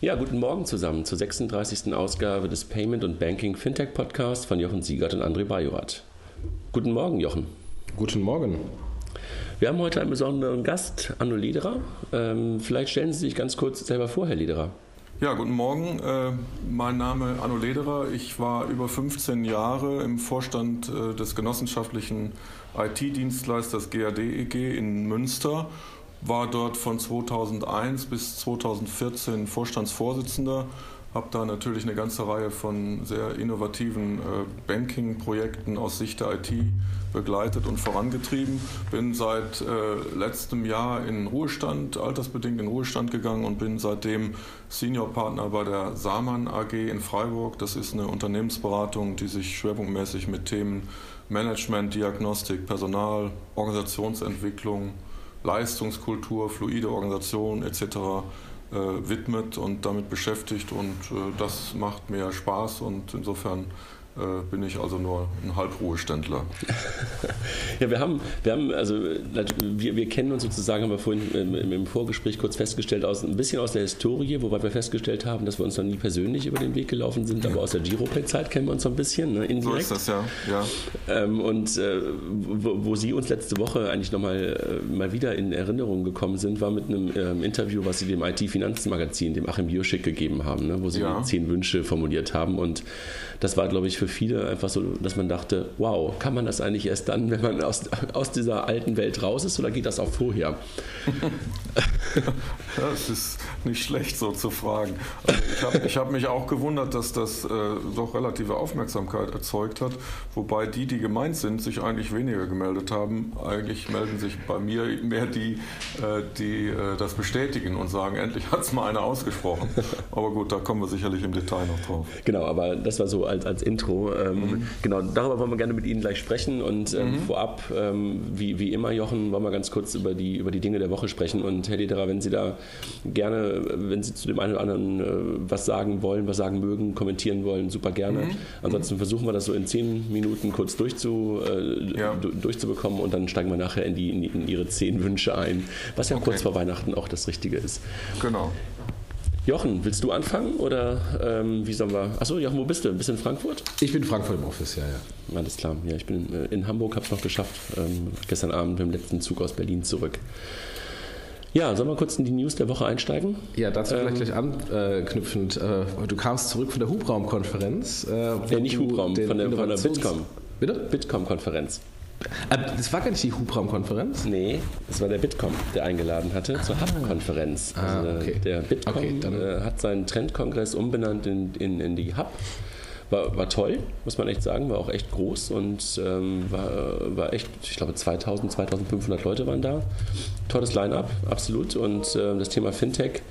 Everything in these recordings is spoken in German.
Ja, guten Morgen zusammen zur 36. Ausgabe des Payment und Banking Fintech Podcast von Jochen Siegert und André Bajorat. Guten Morgen, Jochen. Guten Morgen. Wir haben heute einen besonderen Gast, Anno Lederer. Ähm, vielleicht stellen Sie sich ganz kurz selber vor, Herr Lederer. Ja, guten Morgen. Äh, mein Name ist Anno Lederer. Ich war über 15 Jahre im Vorstand äh, des genossenschaftlichen IT-Dienstleisters GAD-EG e in Münster war dort von 2001 bis 2014 Vorstandsvorsitzender, habe da natürlich eine ganze Reihe von sehr innovativen äh, Banking-Projekten aus Sicht der IT begleitet und vorangetrieben. Bin seit äh, letztem Jahr in Ruhestand, altersbedingt in Ruhestand gegangen und bin seitdem Seniorpartner bei der Samann AG in Freiburg. Das ist eine Unternehmensberatung, die sich schwerpunktmäßig mit Themen Management, Diagnostik, Personal, Organisationsentwicklung, Leistungskultur, fluide Organisation etc. Äh, widmet und damit beschäftigt und äh, das macht mir Spaß und insofern bin ich also nur ein Halbruheständler. ja, wir haben, wir haben, also wir, wir kennen uns sozusagen, haben wir vorhin im, im, Vorgespräch kurz festgestellt, aus, ein bisschen aus der Historie, wobei wir festgestellt haben, dass wir uns noch nie persönlich über den Weg gelaufen sind, aber aus der Giropay-Zeit kennen wir uns so ein bisschen, ne, indirekt. So ist das, ja. ja. Ähm, und äh, wo, wo, Sie uns letzte Woche eigentlich nochmal äh, mal wieder in Erinnerung gekommen sind, war mit einem ähm, Interview, was Sie dem IT-Finanzmagazin, dem Achim Bioschik gegeben haben, ne, wo Sie ja. zehn Wünsche formuliert haben und das war, glaube ich, für viele einfach so, dass man dachte, wow, kann man das eigentlich erst dann, wenn man aus, aus dieser alten Welt raus ist oder geht das auch vorher? das ist nicht schlecht so zu fragen. Also ich habe hab mich auch gewundert, dass das äh, doch relative Aufmerksamkeit erzeugt hat, wobei die, die gemeint sind, sich eigentlich weniger gemeldet haben. Eigentlich melden sich bei mir mehr die, äh, die äh, das bestätigen und sagen, endlich hat es mal einer ausgesprochen. Aber gut, da kommen wir sicherlich im Detail noch drauf. Genau, aber das war so als, als Intro. Ähm, mhm. Genau, darüber wollen wir gerne mit Ihnen gleich sprechen und ähm, mhm. vorab, ähm, wie, wie immer, Jochen, wollen wir ganz kurz über die, über die Dinge der Woche sprechen. Und Herr Lederer, wenn Sie da gerne, wenn Sie zu dem einen oder anderen äh, was sagen wollen, was sagen mögen, kommentieren wollen, super gerne. Mhm. Ansonsten versuchen wir das so in zehn Minuten kurz durchzu, äh, ja. durchzubekommen und dann steigen wir nachher in, die, in, die, in Ihre zehn Wünsche ein, was ja okay. kurz vor Weihnachten auch das Richtige ist. Genau. Jochen, willst du anfangen oder ähm, wie sollen wir? Achso, Jochen, wo bist du? Bist du in Frankfurt? Ich bin in Frankfurt im Office, ja, ja. Alles klar. Ja, ich bin äh, in Hamburg, habe es noch geschafft. Ähm, gestern Abend mit dem letzten Zug aus Berlin zurück. Ja, sollen wir kurz in die News der Woche einsteigen? Ja, dazu ähm, vielleicht gleich anknüpfend. Äh, du kamst zurück von der Hubraumkonferenz. Äh, ja, nicht Hubraum, von der, von der Bitkom. Bitte? Bitkom-Konferenz. Äh, das war gar nicht die Hubraum-Konferenz? Nee, das war der Bitkom, der eingeladen hatte zur ah. Hub-Konferenz. Ah, also okay. Der Bitkom okay, äh, hat seinen Trendkongress umbenannt in, in, in die Hub. War, war toll, muss man echt sagen, war auch echt groß und ähm, war, war echt, ich glaube 2000, 2500 Leute waren da. Tolles Line-up, absolut. Und äh, das Thema Fintech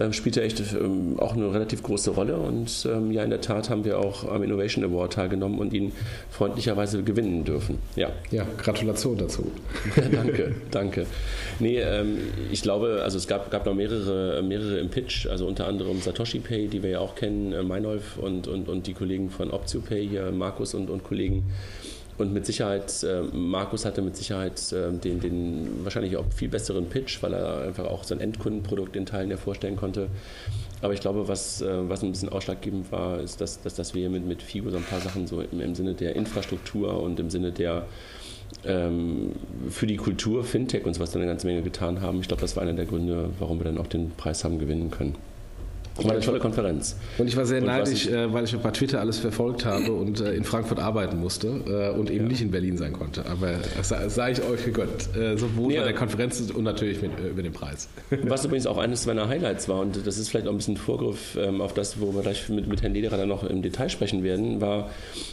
ähm, spielt er echt ähm, auch eine relativ große Rolle. Und ähm, ja, in der Tat haben wir auch am Innovation Award teilgenommen und ihn freundlicherweise gewinnen dürfen. Ja, ja Gratulation dazu. danke, danke. Nee, ähm, ich glaube, also es gab, gab noch mehrere, mehrere im Pitch, also unter anderem Satoshi Pay, die wir ja auch kennen, äh, Meinolf und, und, und die Kollegen von OptioPay hier, Markus und, und Kollegen. Und mit Sicherheit, äh, Markus hatte mit Sicherheit äh, den, den wahrscheinlich auch viel besseren Pitch, weil er einfach auch sein Endkundenprodukt in Teilen ja vorstellen konnte. Aber ich glaube, was, äh, was ein bisschen ausschlaggebend war, ist, dass, dass, dass wir mit, mit FIGO so ein paar Sachen so im, im Sinne der Infrastruktur und im Sinne der ähm, für die Kultur, Fintech und sowas dann eine ganze Menge getan haben. Ich glaube, das war einer der Gründe, warum wir dann auch den Preis haben gewinnen können. War eine tolle Konferenz. Und ich war sehr und neidisch, ich, äh, weil ich bei Twitter alles verfolgt habe und äh, in Frankfurt arbeiten musste äh, und eben ja. nicht in Berlin sein konnte. Aber das sei ich euch gegönnt. sowohl ja. bei der Konferenz und natürlich mit, über den Preis. Was übrigens auch eines meiner Highlights war, und das ist vielleicht auch ein bisschen Vorgriff ähm, auf das, wo wir gleich mit, mit Herrn Lederer dann noch im Detail sprechen werden, war,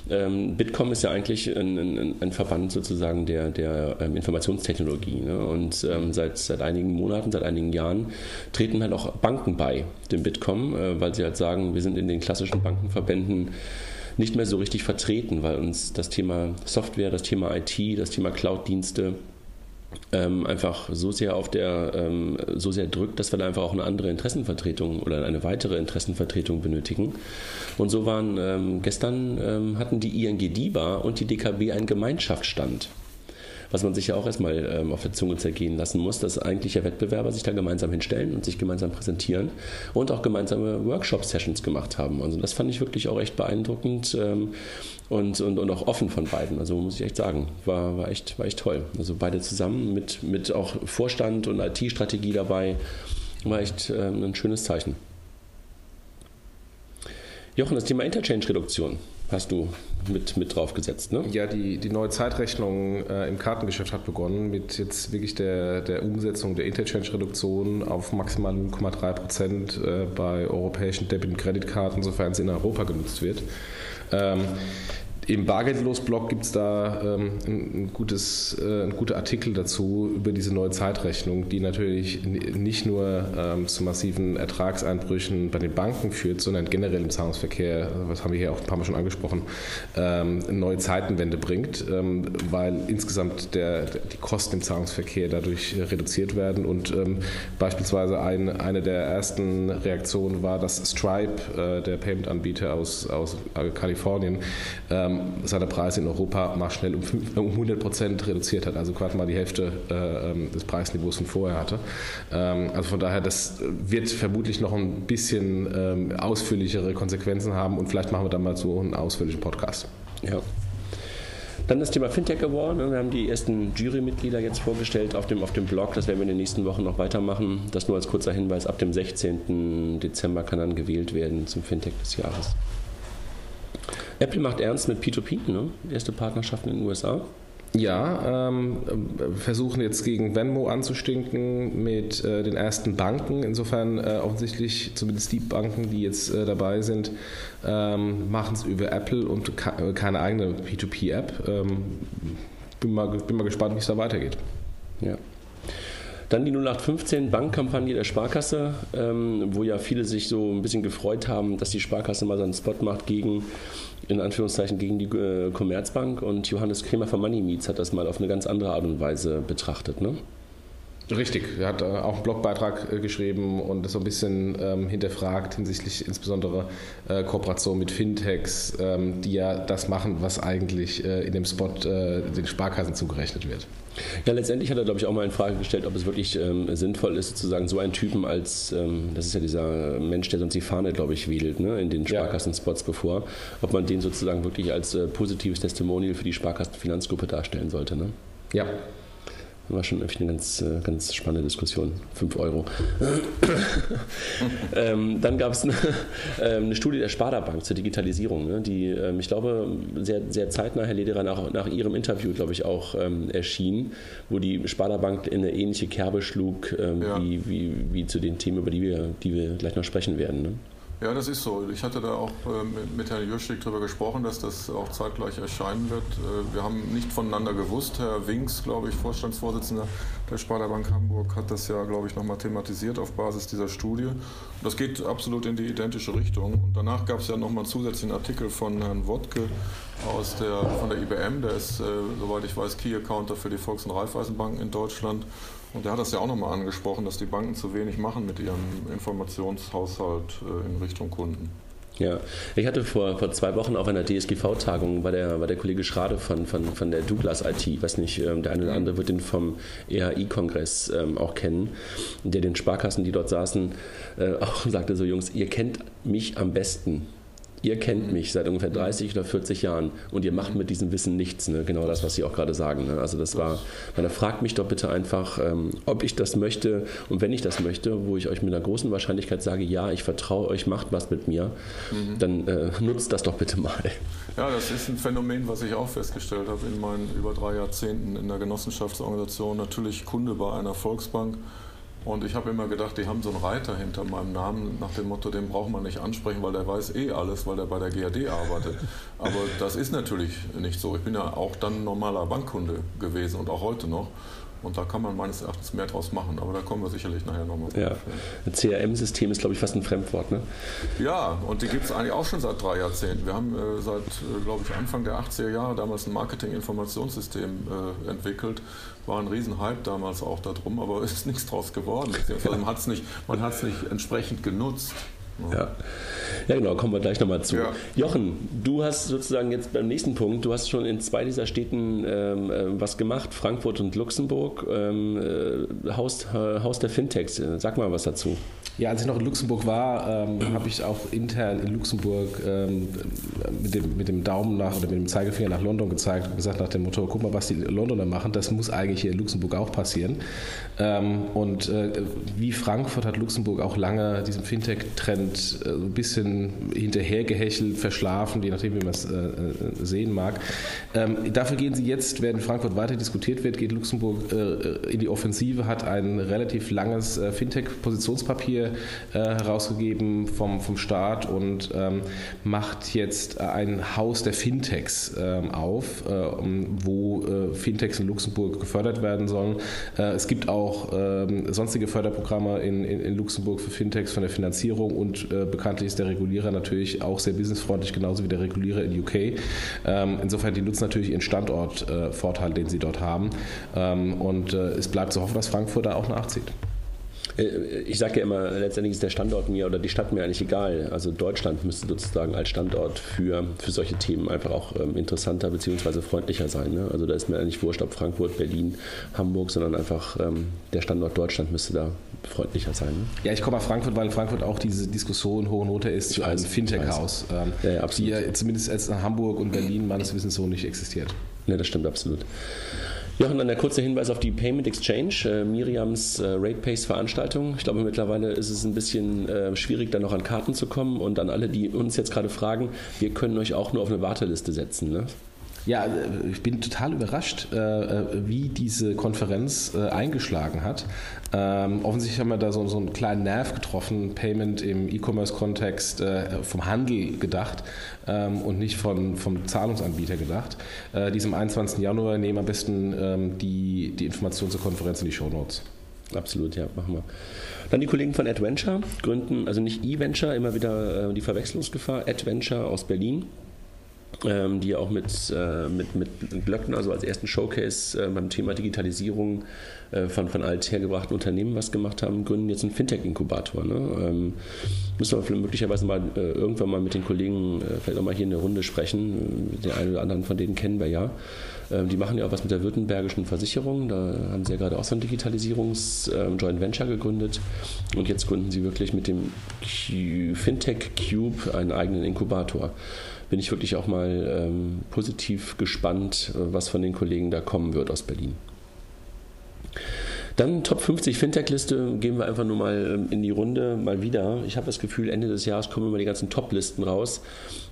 ähm, Bitkom ist ja eigentlich ein, ein, ein Verband sozusagen der, der ähm, Informationstechnologie. Ne? Und ähm, seit, seit einigen Monaten, seit einigen Jahren treten halt auch Banken bei dem Bitkom kommen, äh, weil sie halt sagen, wir sind in den klassischen Bankenverbänden nicht mehr so richtig vertreten, weil uns das Thema Software, das Thema IT, das Thema Cloud-Dienste ähm, einfach so sehr auf der ähm, so sehr drückt, dass wir da einfach auch eine andere Interessenvertretung oder eine weitere Interessenvertretung benötigen. Und so waren ähm, gestern ähm, hatten die ING DIBA und die DKB einen Gemeinschaftsstand was man sich ja auch erstmal ähm, auf der Zunge zergehen lassen muss, dass eigentlich ja Wettbewerber sich da gemeinsam hinstellen und sich gemeinsam präsentieren und auch gemeinsame Workshop-Sessions gemacht haben. Also das fand ich wirklich auch echt beeindruckend ähm, und, und, und auch offen von beiden. Also muss ich echt sagen, war, war, echt, war echt toll. Also beide zusammen mit, mit auch Vorstand und IT-Strategie dabei, war echt ähm, ein schönes Zeichen. Jochen, das Thema Interchange-Reduktion hast du mit, mit drauf gesetzt, ne? Ja, die, die neue Zeitrechnung äh, im Kartengeschäft hat begonnen mit jetzt wirklich der, der Umsetzung der Interchange-Reduktion auf maximal 0,3 Prozent äh, bei europäischen Debit- und Kreditkarten, sofern es in Europa genutzt wird. Ähm, im Bargeldlos-Blog gibt es da ähm, ein, gutes, äh, ein guter Artikel dazu über diese neue Zeitrechnung, die natürlich nicht nur ähm, zu massiven Ertragseinbrüchen bei den Banken führt, sondern generell im Zahlungsverkehr, was haben wir hier auch ein paar Mal schon angesprochen, ähm, neue Zeitenwende bringt, ähm, weil insgesamt der, die Kosten im Zahlungsverkehr dadurch reduziert werden. Und ähm, beispielsweise ein, eine der ersten Reaktionen war, dass Stripe, äh, der Payment-Anbieter aus, aus Kalifornien, ähm, seine Preise in Europa mal schnell um, 100 Prozent reduziert hat, also quasi mal die Hälfte äh, ähm, des Preisniveaus von vorher hatte. Ähm, also von daher, das wird vermutlich noch ein bisschen ähm, ausführlichere Konsequenzen haben und vielleicht machen wir dann mal so einen ausführlichen Podcast. Ja. Dann das Thema Fintech Award. Wir haben die ersten Jurymitglieder jetzt vorgestellt auf dem, auf dem Blog. Das werden wir in den nächsten Wochen noch weitermachen. Das nur als kurzer Hinweis. Ab dem 16. Dezember kann dann gewählt werden zum Fintech des Jahres. Apple macht ernst mit P2P, ne? erste Partnerschaften in den USA. Ja, ähm, versuchen jetzt gegen Venmo anzustinken mit äh, den ersten Banken. Insofern äh, offensichtlich, zumindest die Banken, die jetzt äh, dabei sind, ähm, machen es über Apple und äh, keine eigene P2P-App. Ähm, bin, mal, bin mal gespannt, wie es da weitergeht. Ja. Dann die 0815 Bankkampagne der Sparkasse, ähm, wo ja viele sich so ein bisschen gefreut haben, dass die Sparkasse mal so einen Spot macht gegen in Anführungszeichen gegen die äh, Commerzbank und Johannes Kremer von Money Meets hat das mal auf eine ganz andere Art und Weise betrachtet. Ne? Richtig, er hat äh, auch einen Blogbeitrag äh, geschrieben und das so ein bisschen ähm, hinterfragt hinsichtlich insbesondere äh, Kooperation mit Fintechs, ähm, die ja das machen, was eigentlich äh, in dem Spot äh, den Sparkassen zugerechnet wird. Ja, letztendlich hat er, glaube ich, auch mal in Frage gestellt, ob es wirklich ähm, sinnvoll ist, sozusagen so einen Typen als, ähm, das ist ja dieser Mensch, der sonst die Fahne, glaube ich, wedelt, ne, in den Sparkassenspots bevor, ob man den sozusagen wirklich als äh, positives Testimonial für die Sparkassenfinanzgruppe darstellen sollte. Ne? Ja. War schon eine ganz, äh, ganz spannende Diskussion. 5 Euro. ähm, dann gab es eine, äh, eine, Studie der Sparda Bank zur Digitalisierung, ne, die, ähm, ich glaube, sehr, sehr zeitnah, Herr Lederer, nach, nach Ihrem Interview, glaube ich, auch ähm, erschien, wo die Sparda Bank in eine ähnliche Kerbe schlug, ähm, ja. wie, wie, wie zu den Themen, über die wir, die wir gleich noch sprechen werden. Ne? Ja, das ist so. Ich hatte da auch äh, mit Herrn Jürschig darüber gesprochen, dass das auch zeitgleich erscheinen wird. Äh, wir haben nicht voneinander gewusst. Herr Winks, glaube ich, Vorstandsvorsitzender der Sparda Bank Hamburg, hat das ja, glaube ich, nochmal thematisiert auf Basis dieser Studie. Das geht absolut in die identische Richtung. Und danach gab es ja nochmal einen zusätzlichen Artikel von Herrn Wodke aus der, von der IBM. Der ist, äh, soweit ich weiß, Key Accounter für die Volks- und Raiffeisenbanken in Deutschland. Und der hat das ja auch nochmal angesprochen, dass die Banken zu wenig machen mit ihrem Informationshaushalt äh, in Richtung Kunden. Ja, ich hatte vor, vor zwei Wochen auf einer DSGV-Tagung, war der, war der Kollege Schrade von, von, von der Douglas IT, weiß nicht, ähm, der eine oder andere wird den vom EHI-Kongress ähm, auch kennen, der den Sparkassen, die dort saßen, äh, auch sagte so, Jungs, ihr kennt mich am besten ihr kennt mich seit ungefähr 30 oder 40 Jahren und ihr macht mit diesem Wissen nichts. Ne? Genau das, was Sie auch gerade sagen. Ne? Also das war, man fragt mich doch bitte einfach, ähm, ob ich das möchte und wenn ich das möchte, wo ich euch mit einer großen Wahrscheinlichkeit sage, ja, ich vertraue euch, macht was mit mir, mhm. dann äh, nutzt das doch bitte mal. Ja, das ist ein Phänomen, was ich auch festgestellt habe in meinen über drei Jahrzehnten in der Genossenschaftsorganisation. Natürlich Kunde bei einer Volksbank und ich habe immer gedacht, die haben so einen Reiter hinter meinem Namen nach dem Motto, den braucht man nicht ansprechen, weil der weiß eh alles, weil der bei der GAD arbeitet. Aber das ist natürlich nicht so. Ich bin ja auch dann normaler Bankkunde gewesen und auch heute noch. Und da kann man meines Erachtens mehr draus machen, aber da kommen wir sicherlich nachher nochmal ja. Ein CRM-System ist, glaube ich, fast ein Fremdwort, ne? Ja, und die gibt es eigentlich auch schon seit drei Jahrzehnten. Wir haben äh, seit, äh, glaube ich, Anfang der 80er Jahre damals ein Marketing-Informationssystem äh, entwickelt. War ein Riesenhype damals auch darum, aber ist nichts draus geworden. Man hat es nicht, nicht entsprechend genutzt. Ja. ja, genau, kommen wir gleich nochmal zu. Ja. Jochen, du hast sozusagen jetzt beim nächsten Punkt, du hast schon in zwei dieser Städten ähm, äh, was gemacht, Frankfurt und Luxemburg, ähm, äh, Haus, äh, Haus der Fintechs. Sag mal was dazu. Ja, als ich noch in Luxemburg war, ähm, habe ich auch intern in Luxemburg ähm, mit, dem, mit dem Daumen nach oder mit dem Zeigefinger nach London gezeigt und gesagt nach dem Motto, guck mal, was die Londoner machen, das muss eigentlich hier in Luxemburg auch passieren. Ähm, und äh, wie Frankfurt hat Luxemburg auch lange diesem Fintech-Trend äh, ein bisschen hinterhergehechelt, verschlafen, je nachdem, wie man es äh, äh, sehen mag. Ähm, dafür gehen sie jetzt, während Frankfurt weiter diskutiert wird, geht Luxemburg in die Offensive, hat ein relativ langes Fintech-Positionspapier herausgegeben vom, vom Staat und ähm, macht jetzt ein Haus der Fintechs ähm, auf, wo Fintechs in Luxemburg gefördert werden sollen. Es gibt auch sonstige Förderprogramme in, in, in, Luxemburg für Fintechs von der Finanzierung und äh, bekanntlich ist der Regulierer natürlich auch sehr businessfreundlich, genauso wie der Regulierer in UK. Ähm, insofern, die nutzen natürlich ihren Standortvorteil, den sie dort haben. Ähm, und es bleibt zu hoffen, dass Frankfurt da auch nachzieht. Äh, ich sage ja immer, letztendlich ist der Standort mir oder die Stadt mir eigentlich egal. Also Deutschland müsste sozusagen als Standort für, für solche Themen einfach auch ähm, interessanter bzw. freundlicher sein. Ne? Also da ist mir eigentlich wurscht, ob Frankfurt, Berlin, Hamburg, sondern einfach ähm, der Standort Deutschland müsste da freundlicher sein. Ne? Ja, ich komme nach Frankfurt, weil in Frankfurt auch diese Diskussion hohe Note ist für ein Fintech-Haus, ähm, ja, ja, die ja zumindest als in Hamburg und Berlin meines Wissens so nicht existiert. Ja, das stimmt absolut. Jochen, dann der kurze Hinweis auf die Payment Exchange, äh, Miriams äh, RatePace Veranstaltung. Ich glaube, mittlerweile ist es ein bisschen äh, schwierig, da noch an Karten zu kommen. Und an alle, die uns jetzt gerade fragen, wir können euch auch nur auf eine Warteliste setzen. Ne? Ja, äh, ich bin total überrascht, äh, äh, wie diese Konferenz eingeschlagen hat. Ähm, offensichtlich haben wir da so, einen kleinen Nerv getroffen, Payment im E-Commerce-Kontext vom Handel gedacht ähm, und nicht von, vom Zahlungsanbieter gedacht. Diesem 21. Januar nehmen am besten ähm, die, die Informationen zur Konferenz in die Show Notes. Absolut, ja, machen wir. Dann die Kollegen von Adventure gründen, also nicht E-Venture, immer wieder die Verwechslungsgefahr, Adventure aus Berlin ähm, die auch mit, äh, mit, mit Glöckner, also als ersten Showcase äh, beim Thema Digitalisierung äh, von, von althergebrachten Unternehmen was gemacht haben, gründen jetzt einen Fintech-Inkubator. Ne? Ähm, müssen wir möglicherweise mal äh, irgendwann mal mit den Kollegen äh, vielleicht auch mal hier in der Runde sprechen. Den einen oder anderen von denen kennen wir ja. Ähm, die machen ja auch was mit der württembergischen Versicherung. Da haben sie ja gerade auch so ein Digitalisierungs-Joint ähm, Venture gegründet. Und jetzt gründen sie wirklich mit dem Fintech Cube einen eigenen Inkubator bin ich wirklich auch mal ähm, positiv gespannt, äh, was von den Kollegen da kommen wird aus Berlin. Dann Top 50 Fintech-Liste, gehen wir einfach nur mal ähm, in die Runde mal wieder. Ich habe das Gefühl, Ende des Jahres kommen immer die ganzen Top-Listen raus.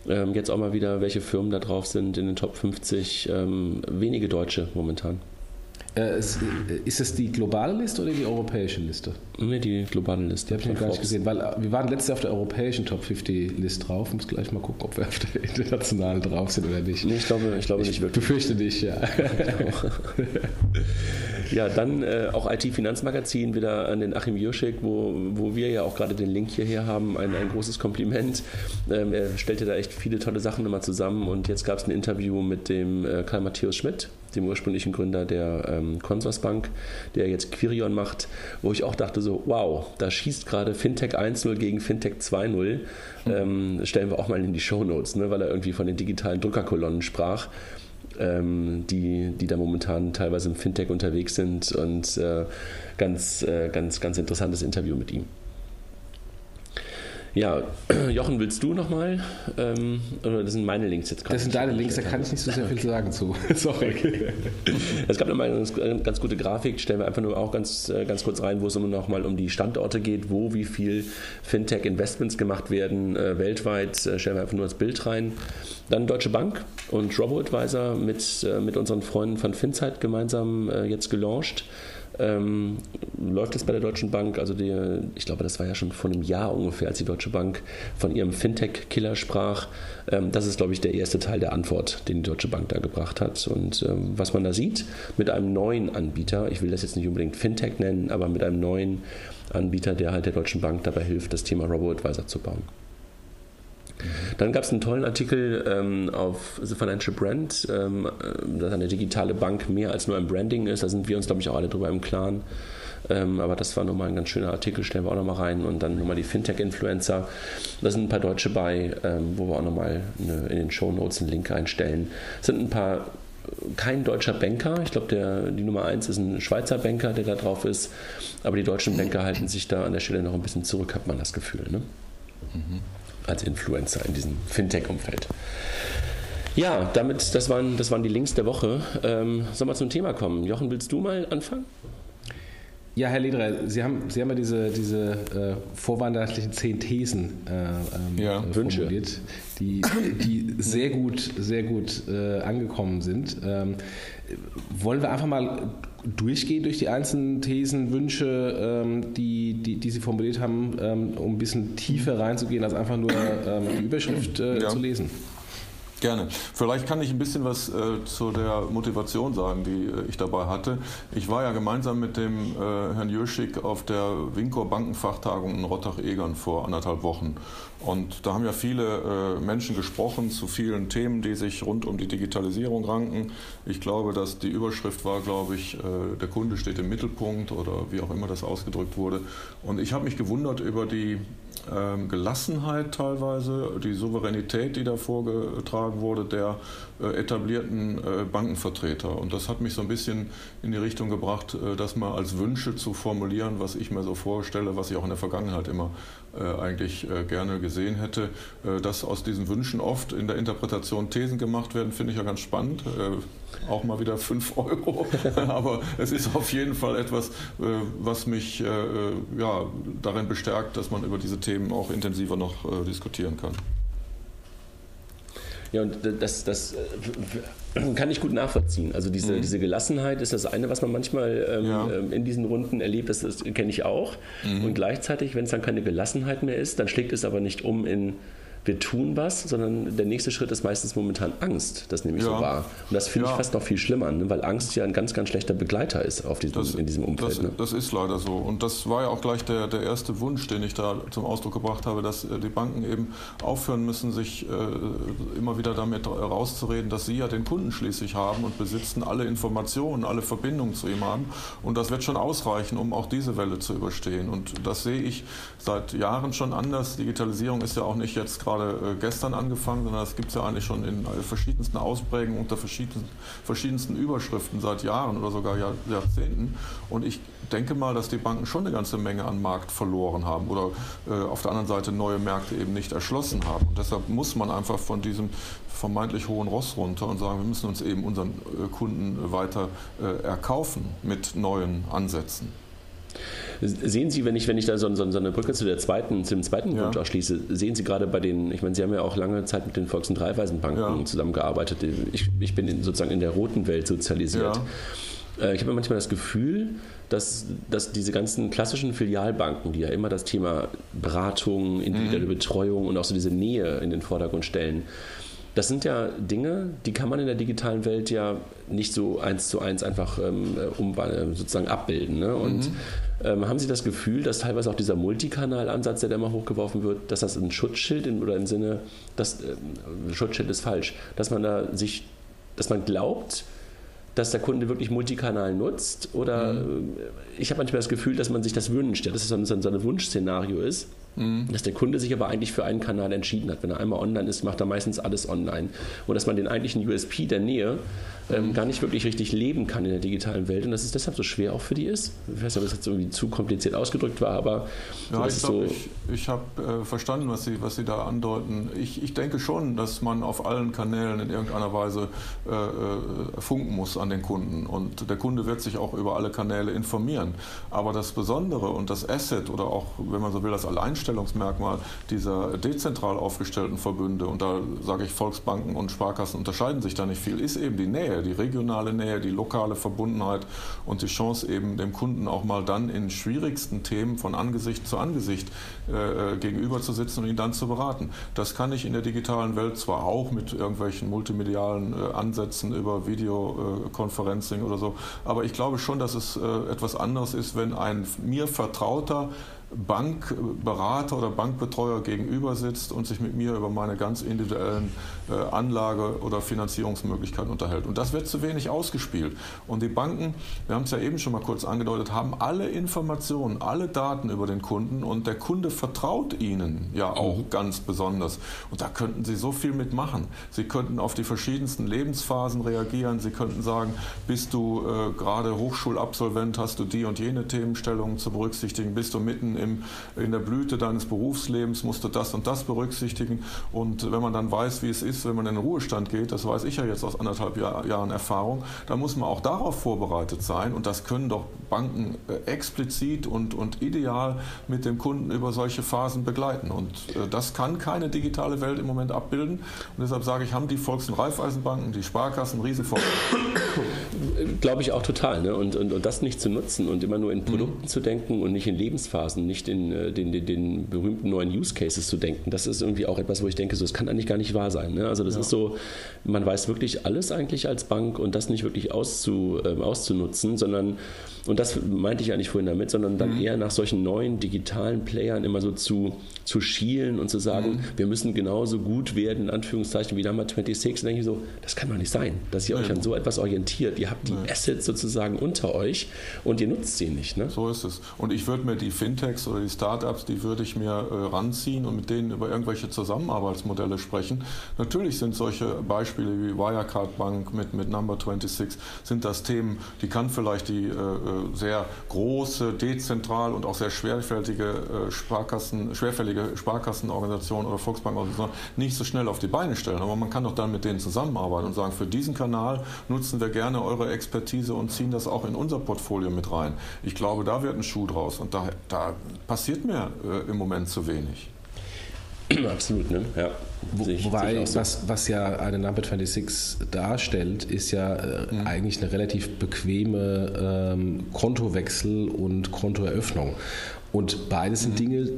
Ähm, jetzt auch mal wieder, welche Firmen da drauf sind in den Top 50. Ähm, wenige Deutsche momentan. Äh, ist, ist es die globale Liste oder die europäische Liste? Ne, die globale Liste. Die habe ich noch gar nicht gesehen, weil äh, wir waren letztes Jahr auf der europäischen Top 50 Liste drauf. Muss gleich mal gucken, ob wir auf der internationalen drauf sind oder nicht. Nee, ich glaube, ich glaube ich nicht wirklich. Befürchte dich, ja. ja, dann äh, auch IT-Finanzmagazin wieder an den Achim Jurschik, wo, wo wir ja auch gerade den Link hierher haben. Ein, ein großes Kompliment. Ähm, er stellte da echt viele tolle Sachen immer zusammen und jetzt gab es ein Interview mit dem äh, Karl Matthäus Schmidt, dem ursprünglichen Gründer der ähm, Consorsbank, der jetzt Quirion macht, wo ich auch dachte so, wow, da schießt gerade Fintech 1.0 gegen Fintech 2.0. Ähm, stellen wir auch mal in die Show Notes, ne, weil er irgendwie von den digitalen Druckerkolonnen sprach. Ähm, die, die da momentan teilweise im Fintech unterwegs sind und äh, ganz, äh, ganz, ganz interessantes Interview mit ihm. Ja, Jochen, willst du nochmal? Ähm, oder das sind meine Links jetzt gerade. Das sind deine Links, da kann ich nicht so sehr viel sagen zu. Sorry. Es gab nochmal eine ganz, gute Grafik, stellen wir einfach nur auch ganz, äh, ganz kurz rein, wo es immer nochmal um die Standorte geht, wo wie viel Fintech-Investments gemacht werden äh, weltweit. Äh, stellen wir einfach nur das Bild rein. Dann Deutsche Bank und RoboAdvisor mit, mit unseren Freunden von Finzeit gemeinsam jetzt gelauncht ähm, läuft es bei der Deutschen Bank. Also die, ich glaube, das war ja schon vor einem Jahr ungefähr, als die Deutsche Bank von ihrem Fintech-Killer sprach. Ähm, das ist, glaube ich, der erste Teil der Antwort, den die Deutsche Bank da gebracht hat. Und ähm, was man da sieht, mit einem neuen Anbieter, ich will das jetzt nicht unbedingt Fintech nennen, aber mit einem neuen Anbieter, der halt der Deutschen Bank dabei hilft, das Thema Robo-Advisor zu bauen. Dann gab es einen tollen Artikel ähm, auf The Financial Brand, ähm, dass eine digitale Bank mehr als nur ein Branding ist. Da sind wir uns, glaube ich, auch alle drüber im Klaren. Ähm, aber das war nochmal ein ganz schöner Artikel, stellen wir auch nochmal rein. Und dann nochmal die Fintech-Influencer. Da sind ein paar Deutsche bei, ähm, wo wir auch nochmal in den Show Notes einen Link einstellen. Es sind ein paar kein deutscher Banker. Ich glaube, die Nummer eins ist ein Schweizer Banker, der da drauf ist. Aber die deutschen Banker halten sich da an der Stelle noch ein bisschen zurück, hat man das Gefühl. Ne? Mhm. Als Influencer in diesem Fintech-Umfeld. Ja, damit, das waren, das waren die Links der Woche. Ähm, sollen wir zum Thema kommen? Jochen, willst du mal anfangen? Ja, Herr Lederer, Sie haben, Sie haben ja diese, diese äh, vorweihnachtlichen zehn Thesen äh, ähm, ja, äh, formuliert, die, die sehr gut, sehr gut äh, angekommen sind. Ähm, wollen wir einfach mal durchgehen durch die einzelnen Thesen, Wünsche, ähm, die, die, die, Sie formuliert haben, ähm, um ein bisschen tiefer reinzugehen, als einfach nur ähm, die Überschrift äh, ja. zu lesen? Gerne. Vielleicht kann ich ein bisschen was äh, zu der Motivation sagen, die äh, ich dabei hatte. Ich war ja gemeinsam mit dem äh, Herrn Jöschig auf der Winkor Bankenfachtagung in Rottach-Egern vor anderthalb Wochen. Und da haben ja viele äh, Menschen gesprochen zu vielen Themen, die sich rund um die Digitalisierung ranken. Ich glaube, dass die Überschrift war, glaube ich, äh, der Kunde steht im Mittelpunkt oder wie auch immer das ausgedrückt wurde. Und ich habe mich gewundert über die Gelassenheit teilweise, die Souveränität, die da vorgetragen wurde, der etablierten äh, Bankenvertreter. Und das hat mich so ein bisschen in die Richtung gebracht, äh, das mal als Wünsche zu formulieren, was ich mir so vorstelle, was ich auch in der Vergangenheit immer eigentlich gerne gesehen hätte. Dass aus diesen Wünschen oft in der Interpretation Thesen gemacht werden, finde ich ja ganz spannend. Auch mal wieder 5 Euro. Aber es ist auf jeden Fall etwas, was mich ja, darin bestärkt, dass man über diese Themen auch intensiver noch diskutieren kann. Ja, und das, das äh, kann ich gut nachvollziehen. Also diese, mhm. diese Gelassenheit ist das eine, was man manchmal ähm, ja. Ähm, in diesen Runden erlebt, das, das kenne ich auch. Mhm. Und gleichzeitig, wenn es dann keine Gelassenheit mehr ist, dann schlägt es aber nicht um in wir tun was, sondern der nächste Schritt ist meistens momentan Angst. Das nehme ich ja. so wahr. Und das finde ja. ich fast noch viel schlimmer, ne? weil Angst ja ein ganz, ganz schlechter Begleiter ist auf diesem, das, in diesem Umfeld. Das, ne? das, ist leider so. Und das war ja auch gleich der, der erste Wunsch, den ich da zum Ausdruck gebracht habe, dass äh, die Banken eben aufhören müssen, sich äh, immer wieder damit rauszureden, dass sie ja den Kunden schließlich haben und besitzen, alle Informationen, alle Verbindungen zu ihm haben. Und das wird schon ausreichen, um auch diese Welle zu überstehen. Und das sehe ich seit Jahren schon anders. Digitalisierung ist ja auch nicht jetzt gerade gerade äh, gestern angefangen, sondern das gibt es ja eigentlich schon in verschiedensten Ausprägungen unter verschiedensten, verschiedensten Überschriften seit Jahren oder sogar Jahr, Jahrzehnten. Und ich denke mal, dass die Banken schon eine ganze Menge an Markt verloren haben oder äh, auf der anderen Seite neue Märkte eben nicht erschlossen haben. Und deshalb muss man einfach von diesem vermeintlich hohen Ross runter und sagen, wir müssen uns eben unseren äh, Kunden weiter äh, erkaufen mit neuen Ansätzen. Sehen Sie, wenn ich, wenn ich da so, so, so eine Brücke zu, der zweiten, zu dem zweiten ja. Wunsch ausschließe, sehen Sie gerade bei den, ich meine, Sie haben ja auch lange Zeit mit den Volks- und Raiffeisenbanken ja. zusammengearbeitet. Ich, ich bin in, sozusagen in der roten Welt sozialisiert. Ja. Äh, ich habe manchmal das Gefühl, dass, dass diese ganzen klassischen Filialbanken, die ja immer das Thema Beratung, individuelle mhm. Betreuung und auch so diese Nähe in den Vordergrund stellen, das sind ja Dinge, die kann man in der digitalen Welt ja nicht so eins zu eins einfach ähm, um, sozusagen abbilden. Ne? Und mhm. ähm, haben Sie das Gefühl, dass teilweise auch dieser Multikanal-Ansatz, der da immer hochgeworfen wird, dass das ein Schutzschild in, oder im Sinne, das äh, Schutzschild ist falsch, dass man da sich, dass man glaubt, dass der Kunde wirklich Multikanal nutzt? Oder mhm. ich habe manchmal das Gefühl, dass man sich das wünscht, ja, dass es so ein, so ein Wunschszenario ist. Mhm. Dass der Kunde sich aber eigentlich für einen Kanal entschieden hat. Wenn er einmal online ist, macht er meistens alles online. Und dass man den eigentlichen USP der Nähe ähm, gar nicht wirklich richtig leben kann in der digitalen Welt und dass es deshalb so schwer auch für die ist. Ich weiß nicht, ob das jetzt irgendwie zu kompliziert ausgedrückt war, aber ja, ich, so ich, ich habe äh, verstanden, was Sie, was Sie da andeuten. Ich, ich denke schon, dass man auf allen Kanälen in irgendeiner Weise äh, äh, funken muss an den Kunden und der Kunde wird sich auch über alle Kanäle informieren. Aber das Besondere und das Asset oder auch, wenn man so will, das Alleinstellungsmerkmal dieser dezentral aufgestellten Verbünde und da sage ich Volksbanken und Sparkassen unterscheiden sich da nicht viel, ist eben die Nähe die regionale Nähe, die lokale Verbundenheit und die Chance eben dem Kunden auch mal dann in schwierigsten Themen von Angesicht zu Angesicht äh, äh, gegenüber zu sitzen und ihn dann zu beraten. Das kann ich in der digitalen Welt zwar auch mit irgendwelchen multimedialen äh, Ansätzen über Videokonferencing oder so, aber ich glaube schon, dass es äh, etwas anderes ist, wenn ein mir vertrauter Bankberater oder Bankbetreuer gegenüber sitzt und sich mit mir über meine ganz individuellen äh, Anlage- oder Finanzierungsmöglichkeiten unterhält. Und das wird zu wenig ausgespielt. Und die Banken, wir haben es ja eben schon mal kurz angedeutet, haben alle Informationen, alle Daten über den Kunden und der Kunde vertraut ihnen ja auch mhm. ganz besonders. Und da könnten sie so viel mitmachen. Sie könnten auf die verschiedensten Lebensphasen reagieren. Sie könnten sagen, bist du äh, gerade Hochschulabsolvent, hast du die und jene Themenstellungen zu berücksichtigen, bist du mitten im, in der Blüte deines Berufslebens, musst du das und das berücksichtigen. Und wenn man dann weiß, wie es ist, wenn man in den Ruhestand geht, das weiß ich ja jetzt aus anderthalb Jahr, Jahren Erfahrung, dann muss man auch darauf vorbereitet sein. Und das können doch Banken äh, explizit und, und ideal mit dem Kunden über solche Phasen begleiten. Und äh, das kann keine digitale Welt im Moment abbilden. Und deshalb sage ich, haben die Volks- und Raiffeisenbanken, die Sparkassen Riesenvorteile. Glaube ich auch total. Ne? Und, und, und das nicht zu nutzen und immer nur in Produkten mhm. zu denken und nicht in Lebensphasen, nicht in äh, den, den, den, berühmten neuen Use Cases zu denken, das ist irgendwie auch etwas, wo ich denke, so, das kann eigentlich gar nicht wahr sein. Ne? Also das ja. ist so, man weiß wirklich alles eigentlich als Bank und das nicht wirklich auszu, äh, auszunutzen, sondern und das meinte ich eigentlich vorhin damit, sondern dann mhm. eher nach solchen neuen digitalen Playern immer so zu, zu schielen und zu sagen, mhm. wir müssen genauso gut werden, in Anführungszeichen, wie Number 26. Und denke ich so, das kann doch nicht sein, dass ihr euch an so etwas orientiert. Ihr habt die. Assets sozusagen unter euch und ihr nutzt sie nicht. Ne? So ist es. Und ich würde mir die Fintechs oder die Startups, die würde ich mir äh, ranziehen und mit denen über irgendwelche Zusammenarbeitsmodelle sprechen. Natürlich sind solche Beispiele wie Wirecard Bank mit, mit Number 26, sind das Themen, die kann vielleicht die äh, sehr große, dezentral und auch sehr schwerfällige äh, Sparkassen, schwerfällige Sparkassenorganisationen oder Volksbankorganisationen nicht so schnell auf die Beine stellen. Aber man kann doch dann mit denen zusammenarbeiten und sagen, für diesen Kanal nutzen wir gerne eure Expertise und ziehen das auch in unser Portfolio mit rein. Ich glaube, da wird ein Schuh draus und da, da passiert mir äh, im Moment zu wenig. Absolut, ne? Ja. Wo, wobei, so. was, was ja eine Number 26 darstellt, ist ja äh, mhm. eigentlich eine relativ bequeme ähm, Kontowechsel und Kontoeröffnung. Und beides sind mhm. Dinge,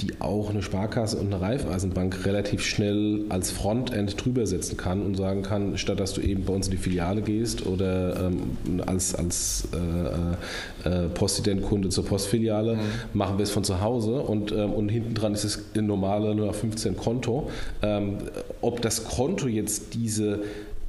die auch eine Sparkasse und eine Raiffeisenbank relativ schnell als Frontend drüber setzen kann und sagen kann, statt dass du eben bei uns in die Filiale gehst oder ähm, als, als äh, äh, Postident-Kunde zur Postfiliale, mhm. machen wir es von zu Hause und, ähm, und hinten dran ist es ein normale 15 Konto. Ähm, ob das Konto jetzt diese äh,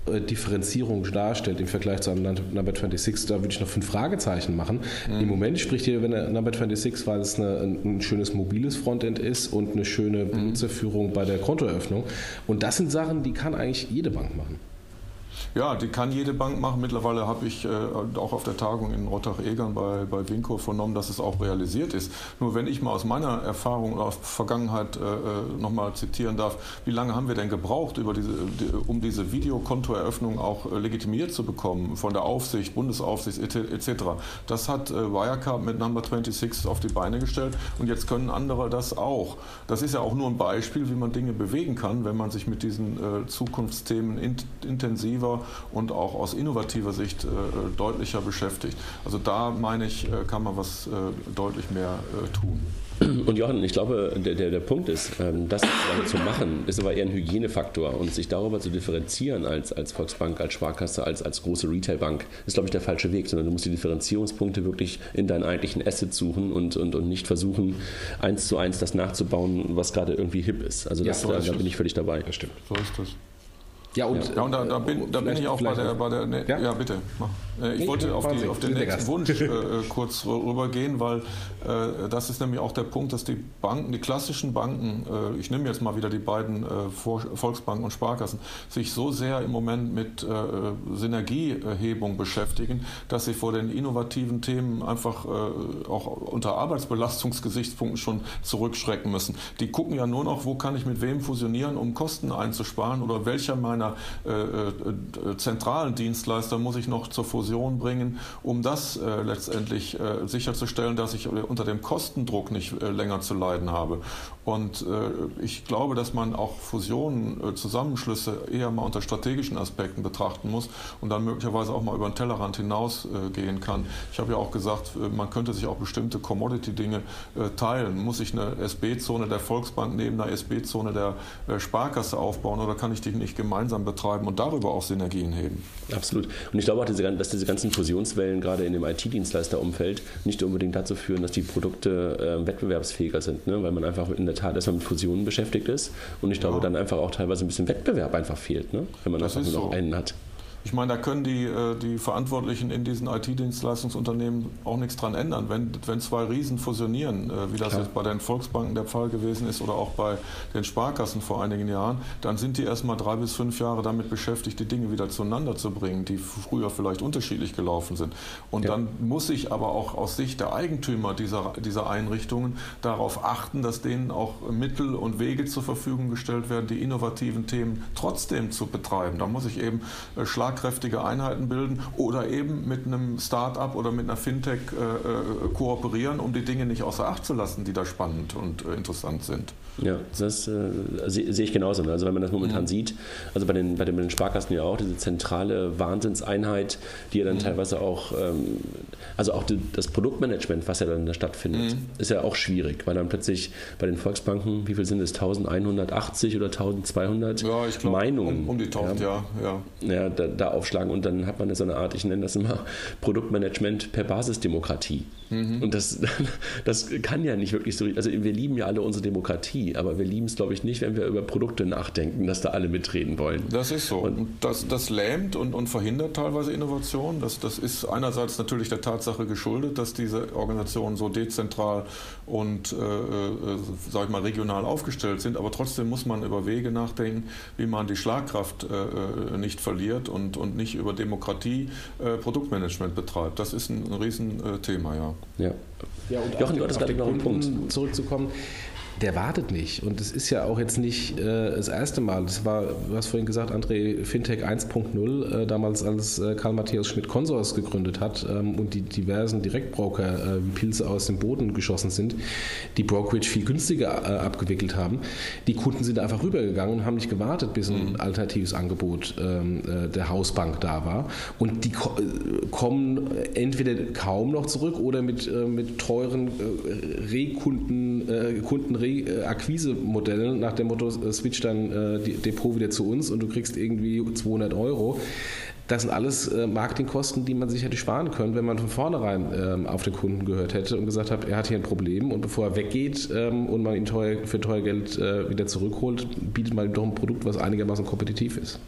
Differenzierung darstellt im Vergleich zu einem Number 26, da würde ich noch fünf Fragezeichen machen. Mhm. Im Moment spricht hier, wenn er Number 26, weil es eine, ein schönes mobiles Frontend ist und eine schöne mhm. Benutzerführung bei der Kontoeröffnung. Und das sind Sachen, die kann eigentlich jede Bank machen. Ja, die kann jede Bank machen. Mittlerweile habe ich äh, auch auf der Tagung in Rottach-Egern bei, bei Winko vernommen, dass es auch realisiert ist. Nur wenn ich mal aus meiner Erfahrung oder aus Vergangenheit äh, äh nochmal zitieren darf, wie lange haben wir denn gebraucht, über diese, die, um diese Videokontoeröffnung auch äh, legitimiert zu bekommen von der Aufsicht, Bundesaufsicht etc. Das hat äh, Wirecard mit Number 26 auf die Beine gestellt und jetzt können andere das auch. Das ist ja auch nur ein Beispiel, wie man Dinge bewegen kann, wenn man sich mit diesen Zukunftsthemen in, intensiver und auch aus innovativer Sicht äh, deutlicher beschäftigt. Also da meine ich, äh, kann man was äh, deutlich mehr tun. Und Johann, ich glaube, der, der, der Punkt ist, ähm, das zu machen, ist aber eher ein Hygienefaktor und sich darüber zu differenzieren als, als Volksbank, als Sparkasse, als, als große Retailbank, ist, glaube ich, der falsche Weg, sondern du musst die Differenzierungspunkte wirklich in deinen eigentlichen Assets suchen und, und, und nicht versuchen, eins zu eins das nachzubauen, was gerade irgendwie hip ist. Also das, ja, da, da bin ich völlig dabei. Das stimmt. So ist das. Ja, und, ja, und da, da, bin, da bin ich auch bei der, bei der ne, ja? ja? bitte. Äh, ich wollte auf, die, auf den nächsten Wunsch äh, äh, kurz rübergehen, weil äh, das ist nämlich auch der Punkt, dass die Banken, die klassischen Banken, äh, ich nehme jetzt mal wieder die beiden äh, Volksbanken und Sparkassen, sich so sehr im Moment mit Synergiehebung beschäftigen, dass sie vor den innovativen Themen einfach auch unter Arbeitsbelastungsgesichtspunkten schon zurückschrecken müssen. Die gucken ja nur noch, wo kann ich mit wem fusionieren, um Kosten einzusparen oder welcher meiner meiner äh, äh, zentralen Dienstleister muss ich noch zur Fusion bringen, um das äh, letztendlich sicherzustellen, dass ich unter dem Kostendruck nicht länger zu leiden habe. Und ich glaube, dass man auch Fusionen, Zusammenschlüsse eher mal unter strategischen Aspekten betrachten muss und dann möglicherweise auch mal über den Tellerrand hinausgehen kann. Ich habe ja auch gesagt, man könnte sich auch bestimmte Commodity-Dinge teilen. Muss ich eine SB-Zone der Volksbank neben einer SB-Zone der Sparkasse aufbauen oder kann ich die nicht gemeinsam gemeinsam betreiben und darüber auch Synergien heben. Absolut. Und ich glaube auch, dass diese ganzen Fusionswellen gerade in dem IT-Dienstleisterumfeld nicht unbedingt dazu führen, dass die Produkte äh, wettbewerbsfähiger sind, ne? weil man einfach in der Tat erstmal mit Fusionen beschäftigt ist und ich glaube ja. dann einfach auch teilweise ein bisschen Wettbewerb einfach fehlt, ne? wenn man das einfach nur noch so. einen hat. Ich meine, da können die, äh, die Verantwortlichen in diesen IT-Dienstleistungsunternehmen auch nichts dran ändern. Wenn, wenn zwei Riesen fusionieren, äh, wie das Klar. jetzt bei den Volksbanken der Fall gewesen ist oder auch bei den Sparkassen vor einigen Jahren, dann sind die erstmal drei bis fünf Jahre damit beschäftigt, die Dinge wieder zueinander zu bringen, die früher vielleicht unterschiedlich gelaufen sind. Und ja. dann muss ich aber auch aus Sicht der Eigentümer dieser, dieser Einrichtungen darauf achten, dass denen auch Mittel und Wege zur Verfügung gestellt werden, die innovativen Themen trotzdem zu betreiben. Da muss ich eben äh, schlagen schlagkräftige Einheiten bilden oder eben mit einem Start-up oder mit einer Fintech äh, äh, kooperieren, um die Dinge nicht außer Acht zu lassen, die da spannend und äh, interessant sind. Ja, das äh, sehe seh ich genauso. Also wenn man das momentan mhm. sieht, also bei den, bei den Sparkassen ja auch, diese zentrale Wahnsinnseinheit, die ja dann mhm. teilweise auch, ähm, also auch die, das Produktmanagement, was ja dann da stattfindet, mhm. ist ja auch schwierig, weil dann plötzlich bei den Volksbanken, wie viel sind es, 1180 oder 1200 ja, ich glaub, Meinungen? Um, um die 1000, ja. Ja, ja. ja da, da aufschlagen und dann hat man so eine Art, ich nenne das immer Produktmanagement per Basisdemokratie. Mhm. Und das, das kann ja nicht wirklich so, also wir lieben ja alle unsere Demokratie, aber wir lieben es, glaube ich, nicht, wenn wir über Produkte nachdenken, dass da alle mitreden wollen. Das ist so. Und, das, das lähmt und, und verhindert teilweise Innovation. Das, das ist einerseits natürlich der Tatsache geschuldet, dass diese Organisationen so dezentral und, äh, äh, sag ich mal, regional aufgestellt sind, aber trotzdem muss man über Wege nachdenken, wie man die Schlagkraft äh, äh nicht verliert und, und nicht über Demokratie äh, Produktmanagement betreibt. Das ist ein, ein Riesenthema, ja. Ja. ja und Jochen, du hattest gerade noch einen Punkt. Zurückzukommen der wartet nicht. Und es ist ja auch jetzt nicht äh, das erste Mal. Das war, du hast vorhin gesagt, André, Fintech 1.0, äh, damals als äh, Karl Matthias Schmidt Consors gegründet hat ähm, und die diversen Direktbroker äh, wie Pilze aus dem Boden geschossen sind, die Brokerage viel günstiger äh, abgewickelt haben. Die Kunden sind einfach rübergegangen und haben nicht gewartet, bis ein mhm. alternatives Angebot ähm, äh, der Hausbank da war. Und die ko kommen entweder kaum noch zurück oder mit, mit teuren Rekunden, Kunden Akquise-Modellen nach dem Motto, äh, switch dein äh, Depot wieder zu uns und du kriegst irgendwie 200 Euro. Das sind alles äh, Marketingkosten, die man sich hätte sparen können, wenn man von vornherein ähm, auf den Kunden gehört hätte und gesagt hat, er hat hier ein Problem und bevor er weggeht ähm, und man ihn teuer, für teuer Geld wieder zurückholt, bietet man ihm doch ein Produkt, was einigermaßen kompetitiv ist.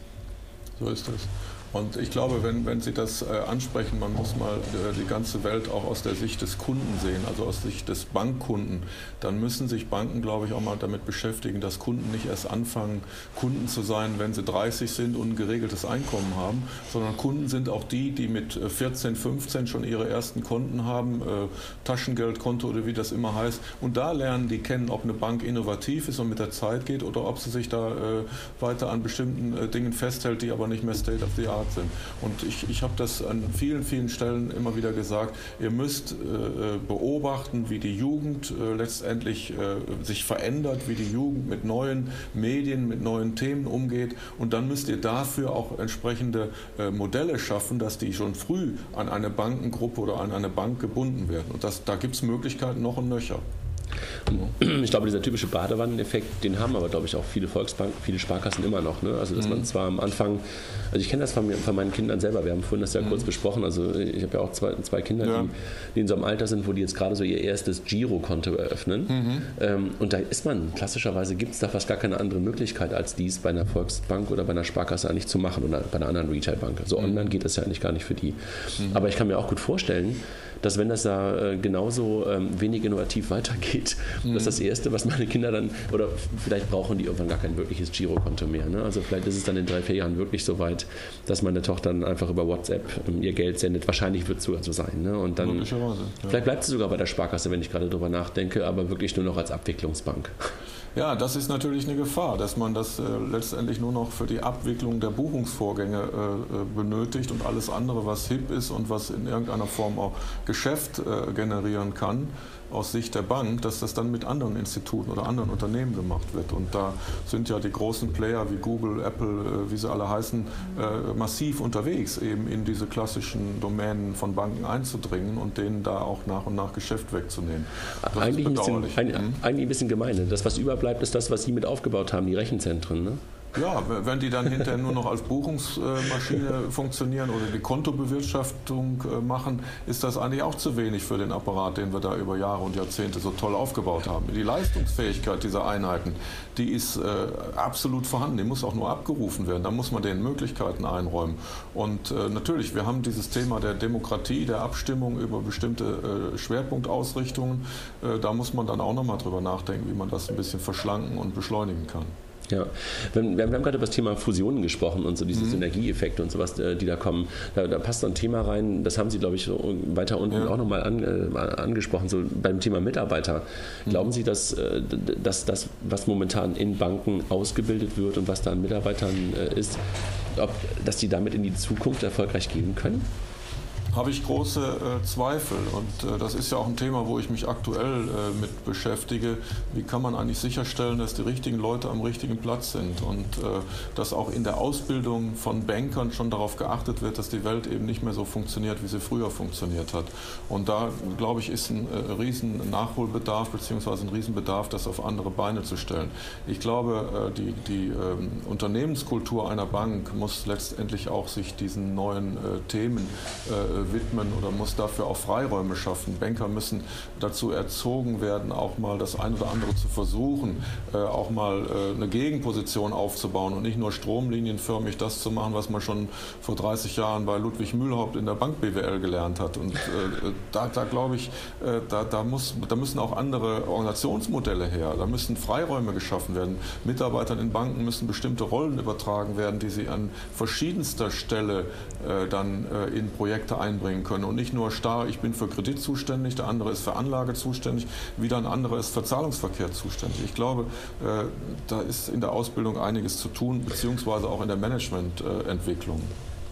So ist das. Und ich glaube, wenn, wenn Sie das äh, ansprechen, man muss mal äh, die ganze Welt auch aus der Sicht des Kunden sehen, also aus Sicht des Bankkunden, dann müssen sich Banken, glaube ich, auch mal damit beschäftigen, dass Kunden nicht erst anfangen, Kunden zu sein, wenn sie 30 sind und ein geregeltes Einkommen haben, sondern Kunden sind auch die, die mit 14, äh, 15 schon ihre ersten Konten haben, äh, Taschengeldkonto oder wie das immer heißt. Und da lernen die kennen, ob eine Bank innovativ ist und mit der Zeit geht oder ob sie sich da äh, weiter an bestimmten äh, Dingen festhält, die aber nicht mehr State of the Art Art sind. Und ich, ich habe das an vielen, vielen Stellen immer wieder gesagt, ihr müsst äh, beobachten, wie die Jugend äh, letztendlich äh, sich verändert, wie die Jugend mit neuen Medien, mit neuen Themen umgeht. Und dann müsst ihr dafür auch entsprechende äh, Modelle schaffen, dass die schon früh an eine Bankengruppe oder an eine Bank gebunden werden. Und das, da gibt es Möglichkeiten noch und nöcher. Ich glaube, dieser typische Badewanneneffekt, den haben aber, glaube ich, auch viele Volksbanken, viele Sparkassen immer noch. Ne? Also, dass mhm. man zwar am Anfang, also ich kenne das von, mir, von, meinen Kindern selber, wir haben vorhin das ja mhm. kurz besprochen, also ich habe ja auch zwei, zwei Kinder, ja. die, die, in so einem Alter sind, wo die jetzt gerade so ihr erstes Girokonto eröffnen. Mhm. Ähm, und da ist man, klassischerweise gibt es da fast gar keine andere Möglichkeit, als dies bei einer Volksbank oder bei einer Sparkasse eigentlich zu machen oder bei einer anderen Retailbank. So also online geht das ja eigentlich gar nicht für die. Mhm. Aber ich kann mir auch gut vorstellen, dass wenn das da äh, genauso ähm, wenig innovativ weitergeht, mhm. dass das Erste, was meine Kinder dann, oder vielleicht brauchen die irgendwann gar kein wirkliches Girokonto mehr. Ne? Also vielleicht ist es dann in drei, vier Jahren wirklich so weit, dass meine Tochter dann einfach über WhatsApp ähm, ihr Geld sendet. Wahrscheinlich wird es sogar so sein. Ne? Und dann, ja. vielleicht bleibt sie sogar bei der Sparkasse, wenn ich gerade drüber nachdenke, aber wirklich nur noch als Abwicklungsbank. Ja, das ist natürlich eine Gefahr, dass man das äh, letztendlich nur noch für die Abwicklung der Buchungsvorgänge äh, äh benötigt und alles andere, was hip ist und was in irgendeiner Form auch Geschäft äh, generieren kann, aus Sicht der Bank, dass das dann mit anderen Instituten oder anderen Unternehmen gemacht wird. Und da sind ja die großen Player wie Google, Apple, äh, wie sie alle heißen, äh, massiv unterwegs, eben in diese klassischen Domänen von Banken einzudringen und denen da auch nach und nach Geschäft wegzunehmen. Das eigentlich, ein bisschen, ein, mhm. eigentlich ein bisschen gemein. Das, was überbleibt, ist das, was Sie mit aufgebaut haben, die Rechenzentren. Ne? Ja, wenn die dann hinterher nur noch als Buchungsmaschine funktionieren oder die Kontobewirtschaftung äh, machen, ist das eigentlich auch zu wenig für den Apparat, den wir da über Jahre und Jahrzehnte so toll aufgebaut haben. Die Leistungsfähigkeit dieser Einheiten, die ist äh, absolut vorhanden. Die muss auch nur abgerufen werden. Da muss man denen Möglichkeiten einräumen. Und äh, natürlich, wir haben dieses Thema der Demokratie, der Abstimmung über bestimmte Schwerpunktausrichtungen. da muss man dann auch nochmal drüber nachdenken, wie man das ein bisschen verschlanken und beschleunigen kann. Ja, wir, haben, wir haben gerade über das Thema Fusionen gesprochen und so diese mhm. Synergieeffekte und sowas, äh, die da kommen. Da, da, passt so ein Thema rein, das haben Sie, glaube ich, weiter unten ja. auch nochmal an, äh, angesprochen, so beim Thema Mitarbeiter. Mhm. Glauben Sie, dass, äh, dass das, was momentan in Banken ausgebildet wird und was da an Mitarbeitern äh, ist, ob, dass die damit in die Zukunft erfolgreich gehen können? Habe ich große äh, Zweifel. Und äh, das ist ja auch ein Thema, wo ich mich aktuell äh, mit beschäftige. Wie kann man eigentlich sicherstellen, dass die richtigen Leute am richtigen Platz sind und äh, dass auch in der Ausbildung von Bankern schon darauf geachtet wird, dass die Welt eben nicht mehr so funktioniert, wie sie früher funktioniert hat. Und da, glaube ich, ist ein äh, riesen Nachholbedarf bzw. ein Riesenbedarf, das auf andere Beine zu stellen. Ich glaube, äh, die, die ähm, Unternehmenskultur einer Bank muss letztendlich auch sich diesen neuen Themen widmen oder muss dafür auch Freiräume schaffen. Banker müssen dazu erzogen werden, auch mal das eine oder andere zu versuchen, äh, auch mal äh, eine Gegenposition aufzubauen und nicht nur stromlinienförmig das zu machen, was man schon vor 30 Jahren bei Ludwig Mühlhaupt in der Bank BWL gelernt hat. Und äh, da, da glaube ich, da, da, muss, da müssen auch andere Organisationsmodelle her. Da müssen Freiräume geschaffen werden. Mitarbeitern in Banken müssen bestimmte Rollen übertragen werden, die sie an verschiedenster Stelle dann in Projekte einbringen einbringen können und nicht nur starr, ich bin für Kredit zuständig, der andere ist für Anlage zuständig, wieder ein anderer ist für Zahlungsverkehr zuständig. Ich glaube, äh, da ist in der Ausbildung einiges zu tun, beziehungsweise auch in der Managemententwicklung.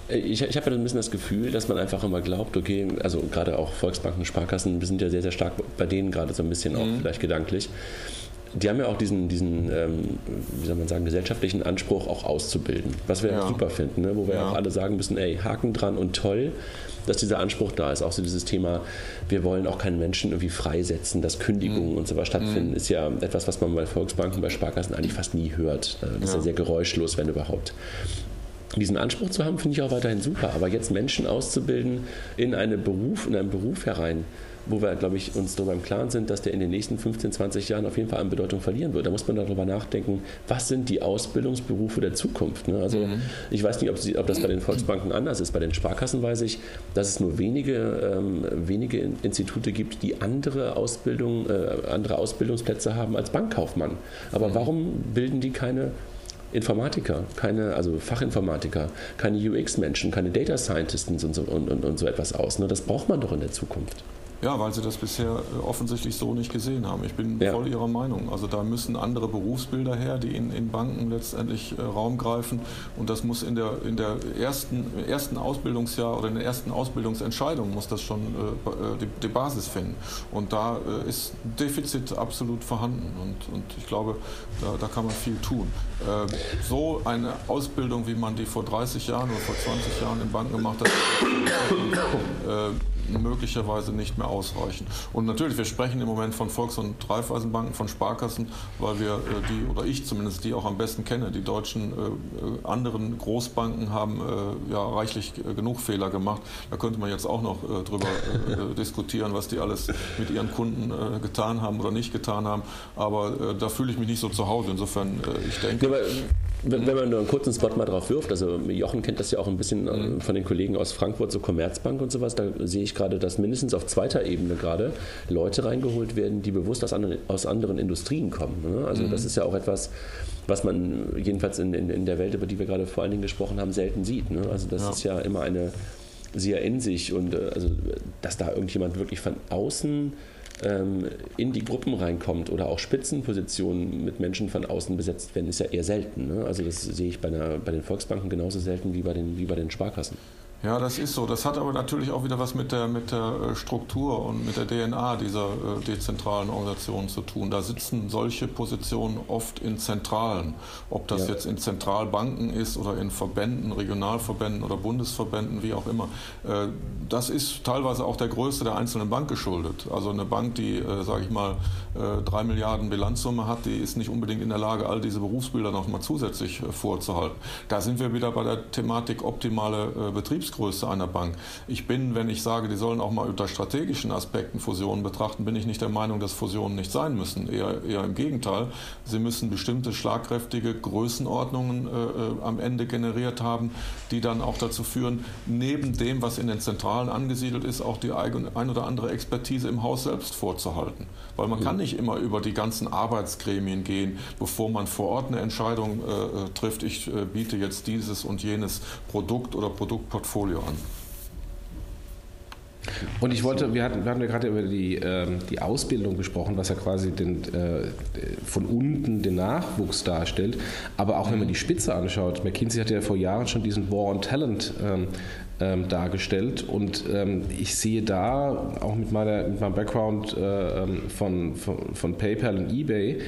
Ich, ich habe ja ein bisschen das Gefühl, dass man einfach immer glaubt, okay, also gerade auch Volksbanken, Sparkassen, wir sind ja sehr, sehr stark bei denen gerade so ein bisschen auch mhm. vielleicht gedanklich die haben ja auch diesen, diesen ähm, wie soll man sagen, gesellschaftlichen Anspruch auch auszubilden, was wir ja. super finden, ne? wo wir ja. auch alle sagen müssen, ey, Haken dran und toll, dass dieser Anspruch da ist. Auch so dieses Thema, wir wollen auch keinen Menschen irgendwie freisetzen, dass Kündigungen mhm. und so was stattfinden, mhm. ist ja etwas, was man bei Volksbanken, bei Sparkassen eigentlich fast nie hört. Das ja. ist ja sehr geräuschlos, wenn überhaupt diesen Anspruch zu haben, finde ich auch weiterhin super. Aber jetzt Menschen auszubilden in, eine Beruf, in einen Beruf herein, wo wir, glaube ich, uns darüber im Klaren sind, dass der in den nächsten 15, 20 Jahren auf jeden Fall an Bedeutung verlieren wird. Da muss man darüber nachdenken, was sind die Ausbildungsberufe der Zukunft. Ne? Also mhm. ich weiß nicht, ob, sie, ob, das bei den Volksbanken anders ist. Bei den Sparkassen weiß ich, dass es nur wenige, ähm, wenige Institute gibt, die andere, Ausbildung, äh, andere Ausbildungsplätze haben als Bankkaufmann. Aber mhm. warum bilden die keine Informatiker, keine, also Fachinformatiker, keine UX-Menschen, keine Data Scientists und so, und, und, und so etwas aus. Ne? Das braucht man doch in der Zukunft. Ja, weil sie das bisher äh, offensichtlich so nicht gesehen haben. Ich bin ja. voll Ihrer Meinung. Also da müssen andere Berufsbilder her, die in, in Banken letztendlich äh, Raum greifen. Und das muss in der, in der ersten, ersten Ausbildungsjahr oder in der ersten Ausbildungsentscheidung muss das schon äh, äh die, die, Basis finden. Und da äh, ist Defizit absolut vorhanden. Und, und ich glaube, da, da kann man viel tun. Äh, so eine Ausbildung, wie man die vor 30 Jahren oder vor 20 Jahren in Banken gemacht hat, möglicherweise nicht mehr ausreichen. Und natürlich, wir sprechen im Moment von Volks- und Raiffeisenbanken, von Sparkassen, weil wir äh, die, oder ich zumindest, die auch am besten kenne. Die deutschen äh, anderen Großbanken haben äh, ja reichlich genug Fehler gemacht. Da könnte man jetzt auch noch drüber diskutieren, was die alles mit ihren Kunden getan haben oder nicht getan haben. Aber da fühle ich mich nicht so zu Hause. Insofern, ich denke. Ja, wenn, wenn, man nur einen kurzen Spot mal drauf wirft, also Jochen kennt das ja auch ein bisschen mhm. von den Kollegen aus Frankfurt, so Commerzbank und sowas, da sehe ich gerade, dass mindestens auf zweiter Ebene gerade Leute reingeholt werden, die bewusst aus anderen, aus anderen Industrien kommen. Ne? Also mhm. das ist ja auch etwas, was man jedenfalls in, in, in, der Welt, über die wir gerade vor allen Dingen gesprochen haben, selten sieht. Ne? Also das ja. ist ja immer eine sehr in sich und äh, also dass da irgendjemand wirklich von außen ähm, in die Gruppen reinkommt oder auch Spitzenpositionen mit Menschen von außen besetzt werden, ist ja eher selten. Ne? Also das sehe ich bei, einer, bei den Volksbanken genauso selten wie bei den, wie bei den Sparkassen. Ja, das ist so. Das hat aber natürlich auch wieder was mit der, mit der äh, Struktur und mit der DNA dieser äh, dezentralen Organisationen zu tun. Da sitzen solche Positionen oft in Zentralen. Ob das ja. jetzt in Zentralbanken ist oder in Verbänden, Regionalverbänden oder Bundesverbänden, wie auch immer. Äh, das ist teilweise auch der Größe der einzelnen Bank geschuldet. Also eine Bank, die, äh, sage ich mal, drei Milliarden Bilanzsumme hat, die ist nicht unbedingt in der Lage, all diese Berufsbilder noch mal zusätzlich vorzuhalten. Da sind wir wieder bei der Thematik optimale Betriebs Betriebsgröße einer Bank. Ich bin, wenn ich sage, die sollen auch mal unter strategischen Aspekten Fusionen betrachten, bin ich nicht der Meinung, dass Fusionen nicht sein müssen. Eher, eher im Gegenteil. Sie müssen bestimmte schlagkräftige Größenordnungen äh, äh am Ende generiert haben, die dann auch dazu führen, neben dem, was in den Zentralen angesiedelt ist, auch die ein oder andere Expertise im Haus selbst vorzuhalten. Weil man kann nicht immer über die ganzen Arbeitsgremien gehen, bevor man vor Ort eine Entscheidung äh, äh trifft, ich äh, biete jetzt dieses und jenes Produkt oder Produktportfolio Portfolio an. Und ich wollte, wir hatten, wir hatten ja gerade über die, ähm, die Ausbildung gesprochen, was ja quasi den, äh, von unten den Nachwuchs darstellt. Aber auch wenn man die Spitze anschaut, McKinsey hat ja vor Jahren schon diesen War on Talent ähm, ähm, dargestellt. Und ähm, ich sehe da, auch mit, meiner, mit meinem Background äh, ähm, von, von, von, PayPal und eBay,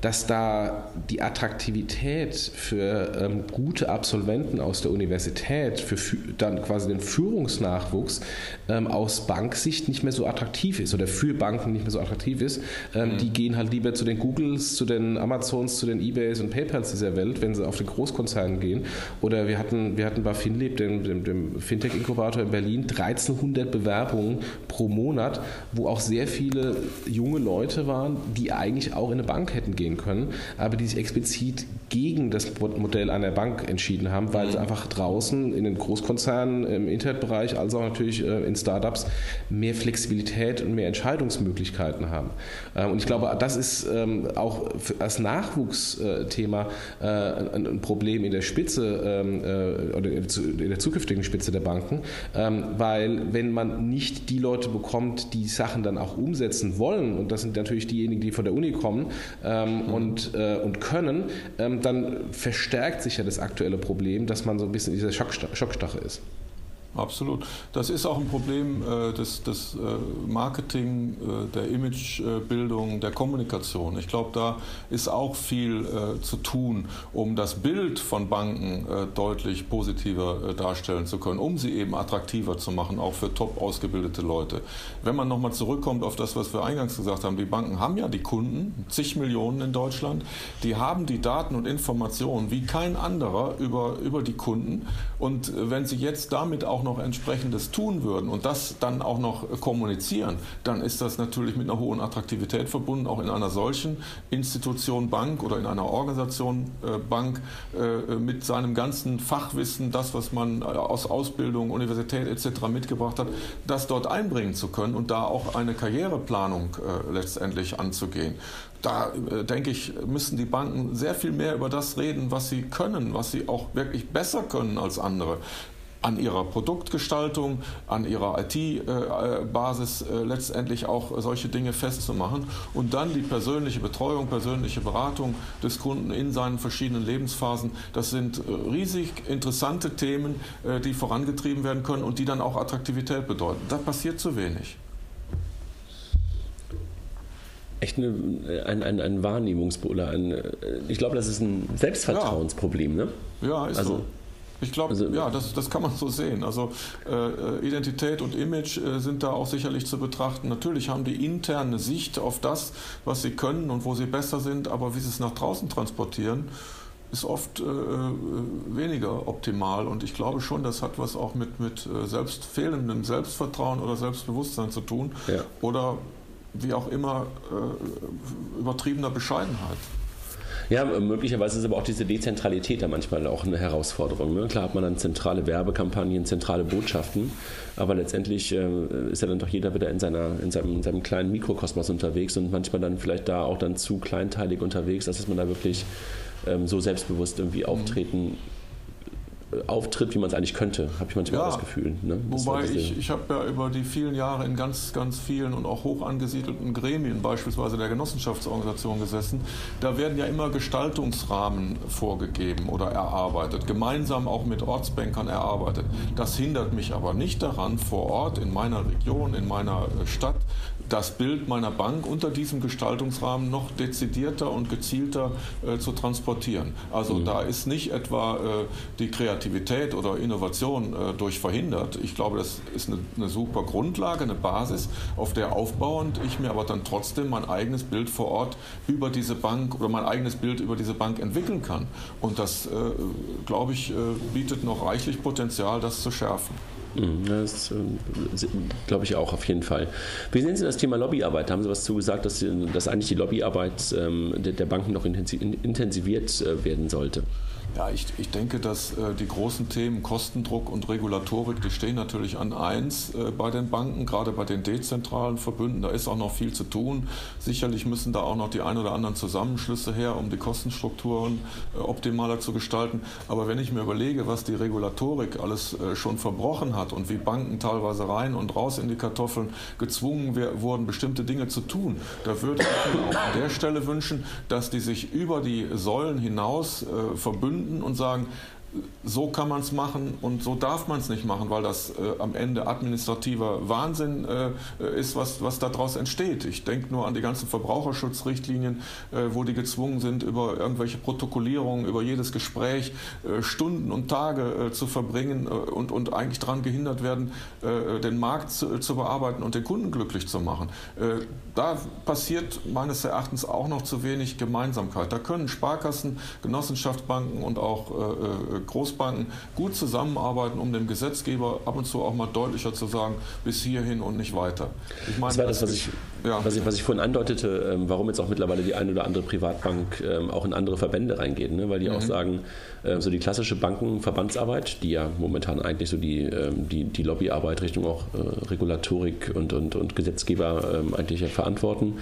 dass da die Attraktivität für ähm, gute Absolventen aus der Universität, für dann quasi den Führungsnachwuchs ähm, aus Banksicht nicht mehr so attraktiv ist oder für Banken nicht mehr so attraktiv ist. Mhm. Die gehen halt lieber zu den Googles, zu den Amazons, zu den eBays und PayPals dieser Welt, wenn sie auf den Großkonzernen gehen. Oder wir hatten, wir hatten bei Finlib den, den dem, dem Fintech-Inkubator in Berlin 1300 Bewerbungen pro Monat, wo auch sehr viele junge Leute waren, die eigentlich auch in eine Bank hätten gehen können, aber die sich explizit gegen das Modell einer Bank entschieden haben, weil sie mhm. einfach draußen in den Großkonzernen im Internetbereich, als auch natürlich äh, in Startups mehr Flexibilität und mehr Entscheidungsmöglichkeiten haben. Ähm, und ich glaube, das ist ähm, auch als Nachwuchsthema äh, ein Problem in der Spitze ähm, äh, oder in der zukünftigen Spitze der Banken, weil wenn man nicht die Leute bekommt, die Sachen dann auch umsetzen wollen, und das sind natürlich diejenigen, die von der Uni kommen ähm, mhm. und, äh, und können, ähm, dann verstärkt sich ja das aktuelle Problem, dass man so ein bisschen in dieser Schockstache ist. Absolut. Das ist auch ein Problem äh, des, des äh, Marketing, äh, der Imagebildung, der Kommunikation. Ich glaube, da ist auch viel äh, zu tun, um das Bild von Banken äh, deutlich positiver darstellen zu können, um sie eben attraktiver zu machen, auch für top ausgebildete Leute. Wenn man nochmal zurückkommt auf das, was wir eingangs gesagt haben, die Banken haben ja die Kunden, zig Millionen in Deutschland, die haben die Daten und Informationen wie kein anderer über, über die Kunden. Und wenn sie jetzt damit auch noch entsprechendes tun würden und das dann auch noch kommunizieren, dann ist das natürlich mit einer hohen Attraktivität verbunden, auch in einer solchen Institution Bank oder in einer Organisation äh, Bank äh, mit seinem ganzen Fachwissen, das, was man äh, aus Ausbildung, Universität etc. mitgebracht hat, das dort einbringen zu können und da auch eine Karriereplanung letztendlich anzugehen da denke ich, müssen die Banken sehr viel mehr über das reden, was sie können, was sie auch wirklich besser können als andere an ihrer Produktgestaltung, an ihrer IT-Basis äh, letztendlich auch solche Dinge festzumachen und dann die persönliche Betreuung, persönliche Beratung des Kunden in seinen verschiedenen Lebensphasen. Das sind äh, riesig interessante Themen, äh, die vorangetrieben werden können und die dann auch Attraktivität bedeuten. Da passiert zu wenig echt eine, ein, ein, ein Wahrnehmungsbuller. Ein, ich glaube, das ist ein Selbstvertrauensproblem. Ne? Ja, ist also, so. Ich glaube, also, ja, das, das kann man so sehen. Also äh, Identität und Image äh, sind da auch sicherlich zu betrachten. Natürlich haben die interne Sicht auf das, was sie können und wo sie besser sind, aber wie sie es nach draußen transportieren, ist oft äh, äh weniger optimal. Und ich glaube schon, das hat was auch mit, mit äh, selbst fehlendem Selbstvertrauen oder Selbstbewusstsein zu tun. Ja. Oder wie auch immer äh, übertriebener Bescheidenheit. Ja, möglicherweise ist aber auch diese Dezentralität da manchmal auch eine Herausforderung. Ne? Klar hat man dann zentrale Werbekampagnen, zentrale Botschaften, aber letztendlich äh, ist ja dann doch jeder wieder in, seiner, in, seinem, in seinem kleinen Mikrokosmos unterwegs und manchmal dann vielleicht da auch dann zu kleinteilig unterwegs, dass man da wirklich ähm, so selbstbewusst irgendwie auftreten auftritt, wie man es eigentlich könnte, habe ich manchmal ja, das Gefühl. Ne? Das wobei ich, ich habe ja über die vielen Jahre in ganz, ganz vielen und auch hoch angesiedelten Gremien, beispielsweise der Genossenschaftsorganisation gesessen, da werden ja immer Gestaltungsrahmen vorgegeben oder erarbeitet, gemeinsam auch mit Ortsbankern erarbeitet. Das hindert mich aber nicht daran, vor Ort in meiner Region, in meiner Stadt das Bild meiner Bank unter diesem Gestaltungsrahmen noch dezidierter und gezielter äh, zu transportieren. Also mhm. da ist nicht etwa äh, die Kreativität oder Innovation äh, durch verhindert. Ich glaube, das ist eine, eine, super Grundlage, eine Basis, auf der aufbauend ich mir aber dann trotzdem mein eigenes Bild vor Ort über diese Bank oder mein eigenes Bild über diese Bank entwickeln kann. Und das, äh, glaube ich, äh, bietet noch reichlich Potenzial, das zu schärfen. Mhm, das äh, glaube ich auch auf jeden Fall. Wie sehen Sie das Thema Lobbyarbeit? Haben Sie was zu gesagt, dass, dass eigentlich die Lobbyarbeit ähm, der Banken noch intensiviert äh, werden sollte? Ja, ich, ich denke, dass äh, die großen Themen Kostendruck und Regulatorik, die stehen natürlich an eins äh, bei den Banken, gerade bei den dezentralen Verbünden. Da ist auch noch viel zu tun. Sicherlich müssen da auch noch die ein oder anderen Zusammenschlüsse her, um die Kostenstrukturen äh, optimaler zu gestalten. Aber wenn ich mir überlege, was die Regulatorik alles äh, schon verbrochen hat und wie Banken teilweise rein und raus in die Kartoffeln gezwungen wurden, bestimmte Dinge zu tun, da würde ich mir auch an der Stelle wünschen, dass die sich über die Säulen hinaus äh, verbünden finden und sagen, so kann man es machen und so darf man es nicht machen, weil das äh, am Ende administrativer Wahnsinn äh, ist, was, was daraus entsteht. Ich denke nur an die ganzen Verbraucherschutzrichtlinien, äh, wo die gezwungen sind, über irgendwelche Protokollierungen, über jedes Gespräch äh, Stunden und Tage äh, zu verbringen äh, und, und eigentlich daran gehindert werden, den Markt zu, zu, bearbeiten und den Kunden glücklich zu machen. da passiert meines Erachtens auch noch zu wenig Gemeinsamkeit. Da können Sparkassen, Genossenschaftsbanken und auch Großbanken gut zusammenarbeiten, um dem Gesetzgeber ab und zu auch mal deutlicher zu sagen, bis hierhin und nicht weiter. Ich meine, das war das, was ich, ja. was ich, was ich vorhin andeutete, ähm, warum jetzt auch mittlerweile die eine oder andere Privatbank ähm, auch in andere Verbände reingeht, ne? weil die mhm. auch sagen, äh, so die klassische Bankenverbandsarbeit, die ja momentan eigentlich so die, ähm, die, die Lobbyarbeit Richtung auch äh, Regulatorik und, und, und Gesetzgeber eigentlich verantworten,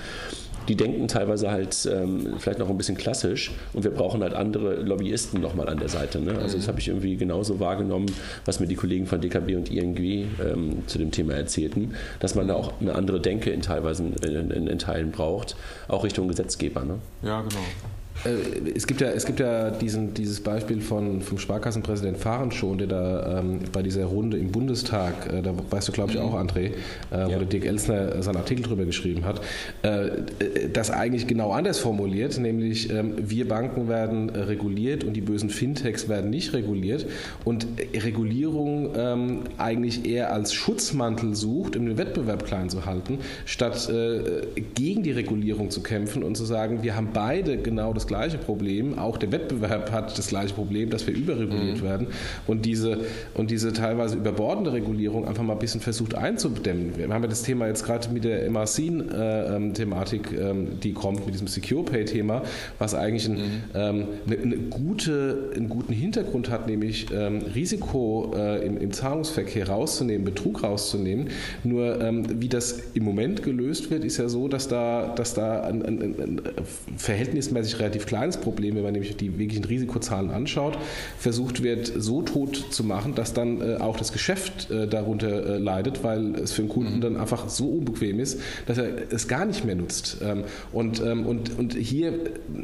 die denken teilweise halt ähm, vielleicht noch ein bisschen klassisch und wir brauchen halt andere Lobbyisten nochmal an der Seite. Ne? Also das mhm. habe ich irgendwie genauso wahrgenommen, was mir die Kollegen von DKB und ING ähm, zu dem Thema erzählten, dass man da auch eine andere Denke in teilweise in, in, in Teilen braucht, auch Richtung Gesetzgeber. Ne? Ja, genau. Äh, es gibt ja, es gibt ja diesen, dieses Beispiel von, vom Sparkassenpräsident Fahren schon, der da ähm, bei dieser Runde im Bundestag, äh, da weißt du glaube ich auch, André, äh, ja. wo der Dirk Elsner seinen Artikel drüber geschrieben hat, äh, das eigentlich genau anders formuliert, nämlich ähm, wir Banken werden reguliert und die bösen Fintechs werden nicht reguliert und Regulierung ähm, eigentlich eher als Schutzmantel sucht, um den Wettbewerb klein zu halten, statt äh, gegen die Regulierung zu kämpfen und zu sagen, wir haben beide genau das gleiche Problem. Auch der Wettbewerb hat das gleiche Problem, dass wir überreguliert mhm. werden und diese, und diese teilweise überbordende Regulierung einfach mal ein bisschen versucht einzudämmen. Wir haben ja das Thema jetzt gerade mit der MRC-Thematik, äh, ähm, die kommt, mit diesem Secure Pay-Thema, was eigentlich ein, mhm. ähm, eine, eine, gute, einen guten Hintergrund hat, nämlich ähm, Risiko äh, im, im, Zahlungsverkehr rauszunehmen, Betrug rauszunehmen. Nur ähm, wie das im Moment gelöst wird, ist ja so, dass da, dass da ein, ein, ein verhältnismäßig relativ relativ kleines Problem, wenn man nämlich die wirklichen Risikozahlen anschaut, versucht wird, so tot zu machen, dass dann äh, auch das Geschäft äh, darunter äh, leidet, weil es für den Kunden mhm. dann einfach so unbequem ist, dass er es gar nicht mehr nutzt. Ähm, und, ähm, und, und hier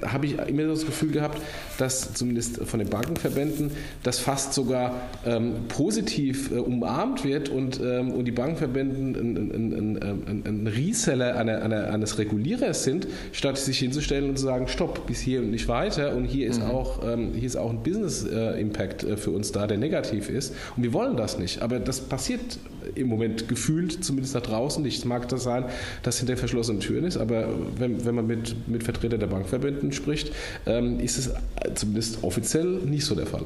habe ich immer das Gefühl gehabt, dass zumindest von den Bankenverbänden das fast sogar ähm, positiv umarmt wird und, und die Bankenverbänden ein, ein, ein, ein Reseller einer, einer, eines Regulierers sind, statt sich hinzustellen und zu sagen, stopp, bis hier und nicht weiter. Und hier ist, mhm. auch, ähm, hier ist auch ein Business-Impact äh, für uns da, der negativ ist. Und wir wollen das nicht. Aber das passiert im Moment gefühlt, zumindest da draußen nicht. Es mag das sein, dass hinter verschlossenen Türen ist, aber wenn, wenn man mit, mit Vertretern der Bankverbänden spricht, ähm, ist es zumindest offiziell nicht so der Fall.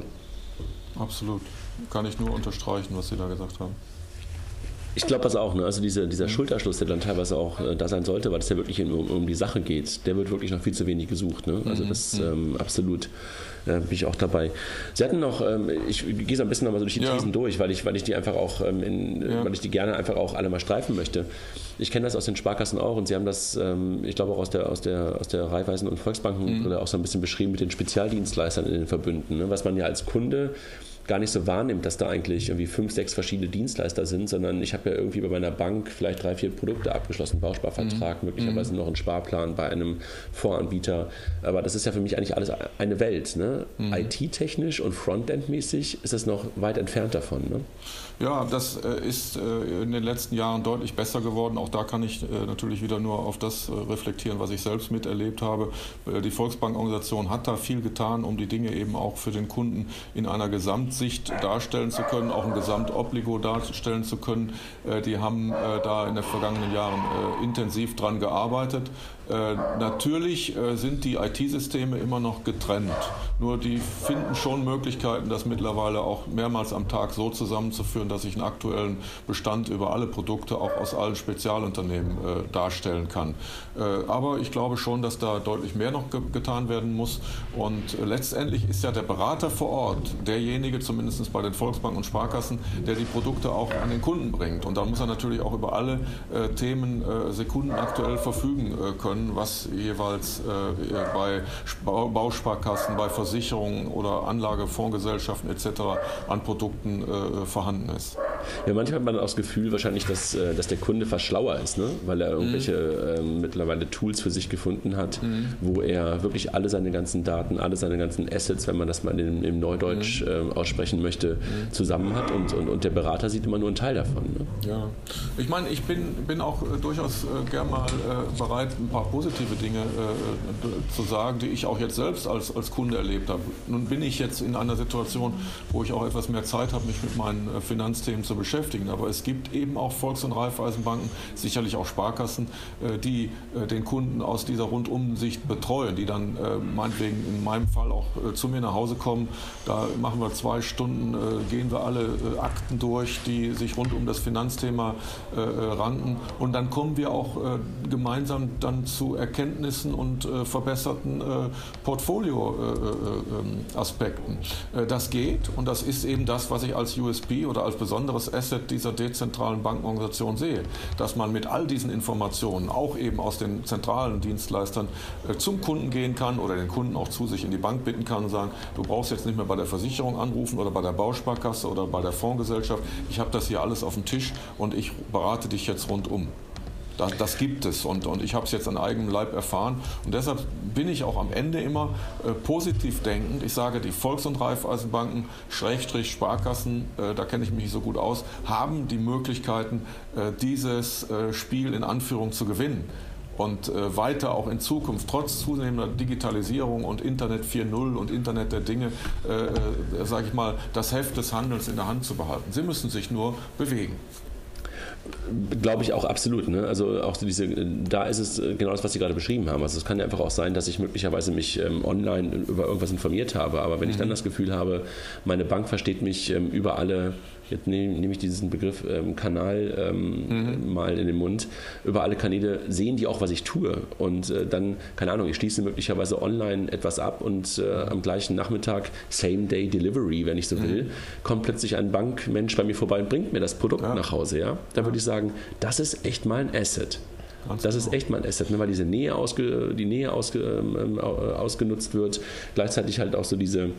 Absolut. Kann ich nur unterstreichen, was Sie da gesagt haben. Ich glaube das auch. Ne? Also diese, dieser Schulterschluss, der dann teilweise auch äh, da sein sollte, weil es ja wirklich um, um, die Sache geht, der wird wirklich noch viel zu wenig gesucht. Ne? Also mhm. das mhm. ähm, absolut äh, bin ich auch dabei. Sie hatten noch, ähm, ich gehe so ein bisschen nochmal so durch die ja. Thesen durch, weil ich, weil ich die einfach auch, ähm, in, ja. weil ich die gerne einfach auch alle mal streifen möchte. Ich kenne das aus den Sparkassen auch und Sie haben das, ähm, ich glaube auch aus der, aus der, aus der Raiffeisen- und Volksbanken mhm. auch so ein bisschen beschrieben mit den Spezialdienstleistern in den Verbünden, ne? was man ja als Kunde gar nicht so wahrnimmt, dass da eigentlich irgendwie fünf, sechs verschiedene Dienstleister sind, sondern ich habe ja irgendwie bei meiner Bank vielleicht drei, vier Produkte abgeschlossen, Bausparvertrag, mhm. möglicherweise mhm. noch einen Sparplan bei einem Voranbieter. Aber das ist ja für mich eigentlich alles eine Welt. Ne? Mhm. IT-technisch und Frontend-mäßig ist es noch weit entfernt davon. Ne? Ja, das äh, ist äh, in den letzten Jahren deutlich besser geworden. Auch da kann ich äh, natürlich wieder nur auf das reflektieren, was ich selbst miterlebt habe. Die Volksbankorganisation hat da viel getan, um die Dinge eben auch für den Kunden in einer Gesamtsicht darstellen zu können, auch ein Gesamtobligo darstellen zu können. Die haben da in den vergangenen Jahren intensiv dran gearbeitet. Äh, natürlich äh, sind die IT-Systeme immer noch getrennt. Nur die finden schon Möglichkeiten, das mittlerweile auch mehrmals am Tag so zusammenzuführen, dass ich einen aktuellen Bestand über alle Produkte auch aus allen Spezialunternehmen äh, darstellen kann. aber ich glaube schon, dass da deutlich mehr noch getan werden muss. Und letztendlich ist ja der Berater vor Ort derjenige, zumindest bei den Volksbanken und Sparkassen, der die Produkte auch an den Kunden bringt. Und da muss er natürlich auch über alle Themen sekundenaktuell verfügen können was jeweils äh, bei Bausparkassen, bei Versicherungen oder Anlagefondsgesellschaften etc. an Produkten äh, vorhanden ist. Ja, manchmal hat man auch das Gefühl wahrscheinlich, dass, äh, dass der Kunde fast schlauer ist, ne? weil er irgendwelche mhm. äh, mittlerweile Tools für sich gefunden hat, mhm. wo er wirklich alle seine ganzen Daten, alle seine ganzen Assets, wenn man das mal in, im Neudeutsch mhm. äh, aussprechen möchte, mhm. zusammen hat und, und, und der Berater sieht immer nur einen Teil davon. Ne? Ja, ich meine, ich bin, bin auch äh, durchaus äh, gern mal äh, bereit, ein paar positive Dinge zu sagen, die ich auch jetzt selbst als, als Kunde erlebt habe. Nun bin ich jetzt in einer Situation, wo ich auch etwas mehr Zeit habe, mich mit meinen Finanzthemen zu zu beschäftigen. Aber es gibt eben auch Volks- und Raiffeisenbanken, sicherlich auch Sparkassen, äh, die äh, den Kunden aus dieser Rundumsicht betreuen, die dann äh, meinetwegen in meinem Fall auch zu mir nach Hause kommen. Da machen wir zwei Stunden, gehen wir alle Akten durch, die sich rund um das Finanzthema ranken. Und dann kommen wir auch gemeinsam dann zu Erkenntnissen und verbesserten Portfolio-Aspekten. Das geht und das ist eben das, was ich als USP oder als besonderes besonderes Asset dieser dezentralen Bankenorganisation sehe, dass man mit all diesen Informationen, auch eben aus den zentralen Dienstleistern, äh, zum Kunden gehen kann oder den Kunden auch zu sich in die Bank bitten kann und sagen, du brauchst jetzt nicht mehr bei der Versicherung anrufen oder bei der Bausparkasse oder bei der Fondsgesellschaft. Ich habe das hier alles auf dem Tisch und ich berate dich jetzt rundum. Das, das gibt es und, und ich habe es jetzt an eigenem Leib erfahren. Und deshalb bin ich auch am Ende immer äh, positiv denkend. Ich sage, die Volks- und Raiffeisenbanken, Schrägstrich Sparkassen, äh, da kenne ich mich nicht so gut aus, haben die Möglichkeiten, äh, dieses äh, Spiel in Anführung zu gewinnen und äh, weiter auch in Zukunft, trotz zunehmender Digitalisierung und Internet 4.0 und Internet der Dinge, äh, sage ich mal, das Heft des Handels in der Hand zu behalten. Sie müssen sich nur bewegen. Glaube ich auch absolut. Ne? Also auch diese, da ist es genau das, was Sie gerade beschrieben haben. Also es kann ja einfach auch sein, dass ich möglicherweise mich ähm, online über irgendwas informiert habe, aber wenn mhm. ich dann mhm. das Gefühl habe, meine Bank versteht mich ähm, über alle jetzt nehme, nehme ich diesen Begriff ähm, Kanal ähm, mhm. mal in den Mund, über alle Kanäle sehen die auch, was ich tue. Und äh, dann, keine Ahnung, ich schließe möglicherweise online etwas ab und äh, am gleichen Nachmittag, Same-Day Delivery, wenn ich so will, mhm. kommt plötzlich ein Bankmensch bei mir vorbei und bringt mir das Produkt ja. nach Hause. Ja? Da würde ich sagen, das ist echt mal ein Asset. Ganz das genau. ist echt mal ein Asset, ne? weil diese Nähe, ausge, die Nähe ausge, ähm, äh, ausgenutzt wird, gleichzeitig halt auch so diese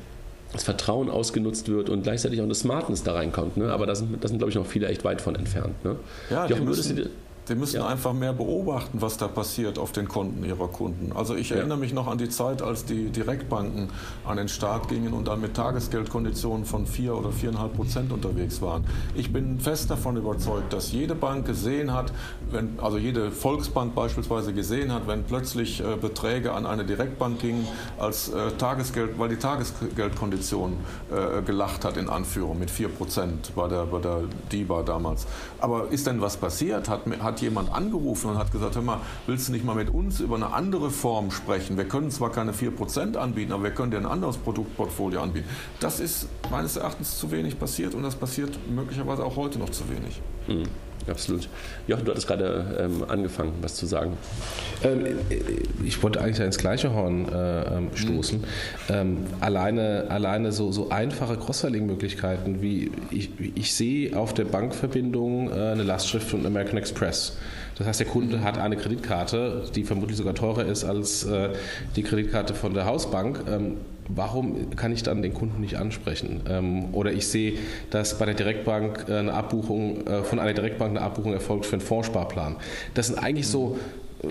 das Vertrauen ausgenutzt wird und gleichzeitig auch eine Smartness da reinkommt. Ne? Aber da sind, das sind, glaube ich, noch viele echt weit von entfernt. Ne? Ja, Jochen, würdest du, Sie müssen ja. einfach mehr beobachten, was da passiert auf den Konten ihrer Kunden. Also ich erinnere ja. mich noch an die Zeit, als die Direktbanken an den Start gingen und dann mit Tagesgeldkonditionen von 4 oder 4,5 Prozent unterwegs waren. Ich bin fest davon überzeugt, dass jede Bank gesehen hat, wenn, also jede Volksbank beispielsweise gesehen hat, wenn plötzlich äh, Beträge an eine Direktbank gingen als äh, Tagesgeld, weil die Tagesgeldkondition äh, gelacht hat in Anführung mit 4 Prozent bei der, bei der DIBA damals. Aber ist denn was passiert? Hat, hat hat jemand angerufen und hat gesagt, hör mal, willst du nicht mal mit uns über eine andere Form sprechen? Wir können zwar keine 4% anbieten, aber wir können dir ein anderes Produktportfolio anbieten. Das ist meines Erachtens zu wenig passiert und das passiert möglicherweise auch heute noch zu wenig. Mhm. Absolut. Jochen, du hattest gerade ähm, angefangen, was zu sagen. Ähm, ich wollte eigentlich ins gleiche Horn äh, ähm, stoßen. Mhm. Ähm, alleine, alleine so, so einfache Cross-Selling-Möglichkeiten wie ich, ich sehe auf der Bankverbindung äh, eine Lastschrift von American Express. Das heißt, der Kunde hat eine Kreditkarte, die vermutlich sogar teurer ist als äh, die Kreditkarte von der Hausbank. Ähm, warum kann ich dann den Kunden nicht ansprechen? Ähm, oder ich sehe, dass bei der Direktbank äh, eine Abbuchung, äh, von einer Direktbank eine Abbuchung erfolgt für einen Fondssparplan. Das sind eigentlich so äh,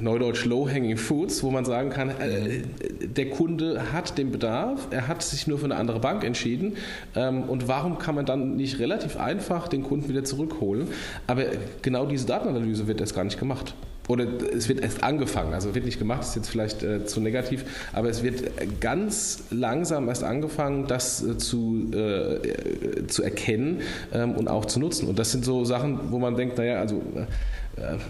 Neudeutsch Low-Hanging Foods, wo man sagen kann, äh, der Kunde hat den Bedarf, er hat sich nur für eine andere Bank entschieden ähm, und warum kann man dann nicht relativ einfach den Kunden wieder zurückholen? Aber genau diese Datenanalyse wird erst gar nicht gemacht oder es wird erst angefangen, also wird nicht gemacht, ist jetzt vielleicht äh, zu negativ, aber es wird ganz langsam erst angefangen, das äh, zu, äh, zu erkennen ähm, und auch zu nutzen. Und das sind so Sachen, wo man denkt, naja, also äh, äh,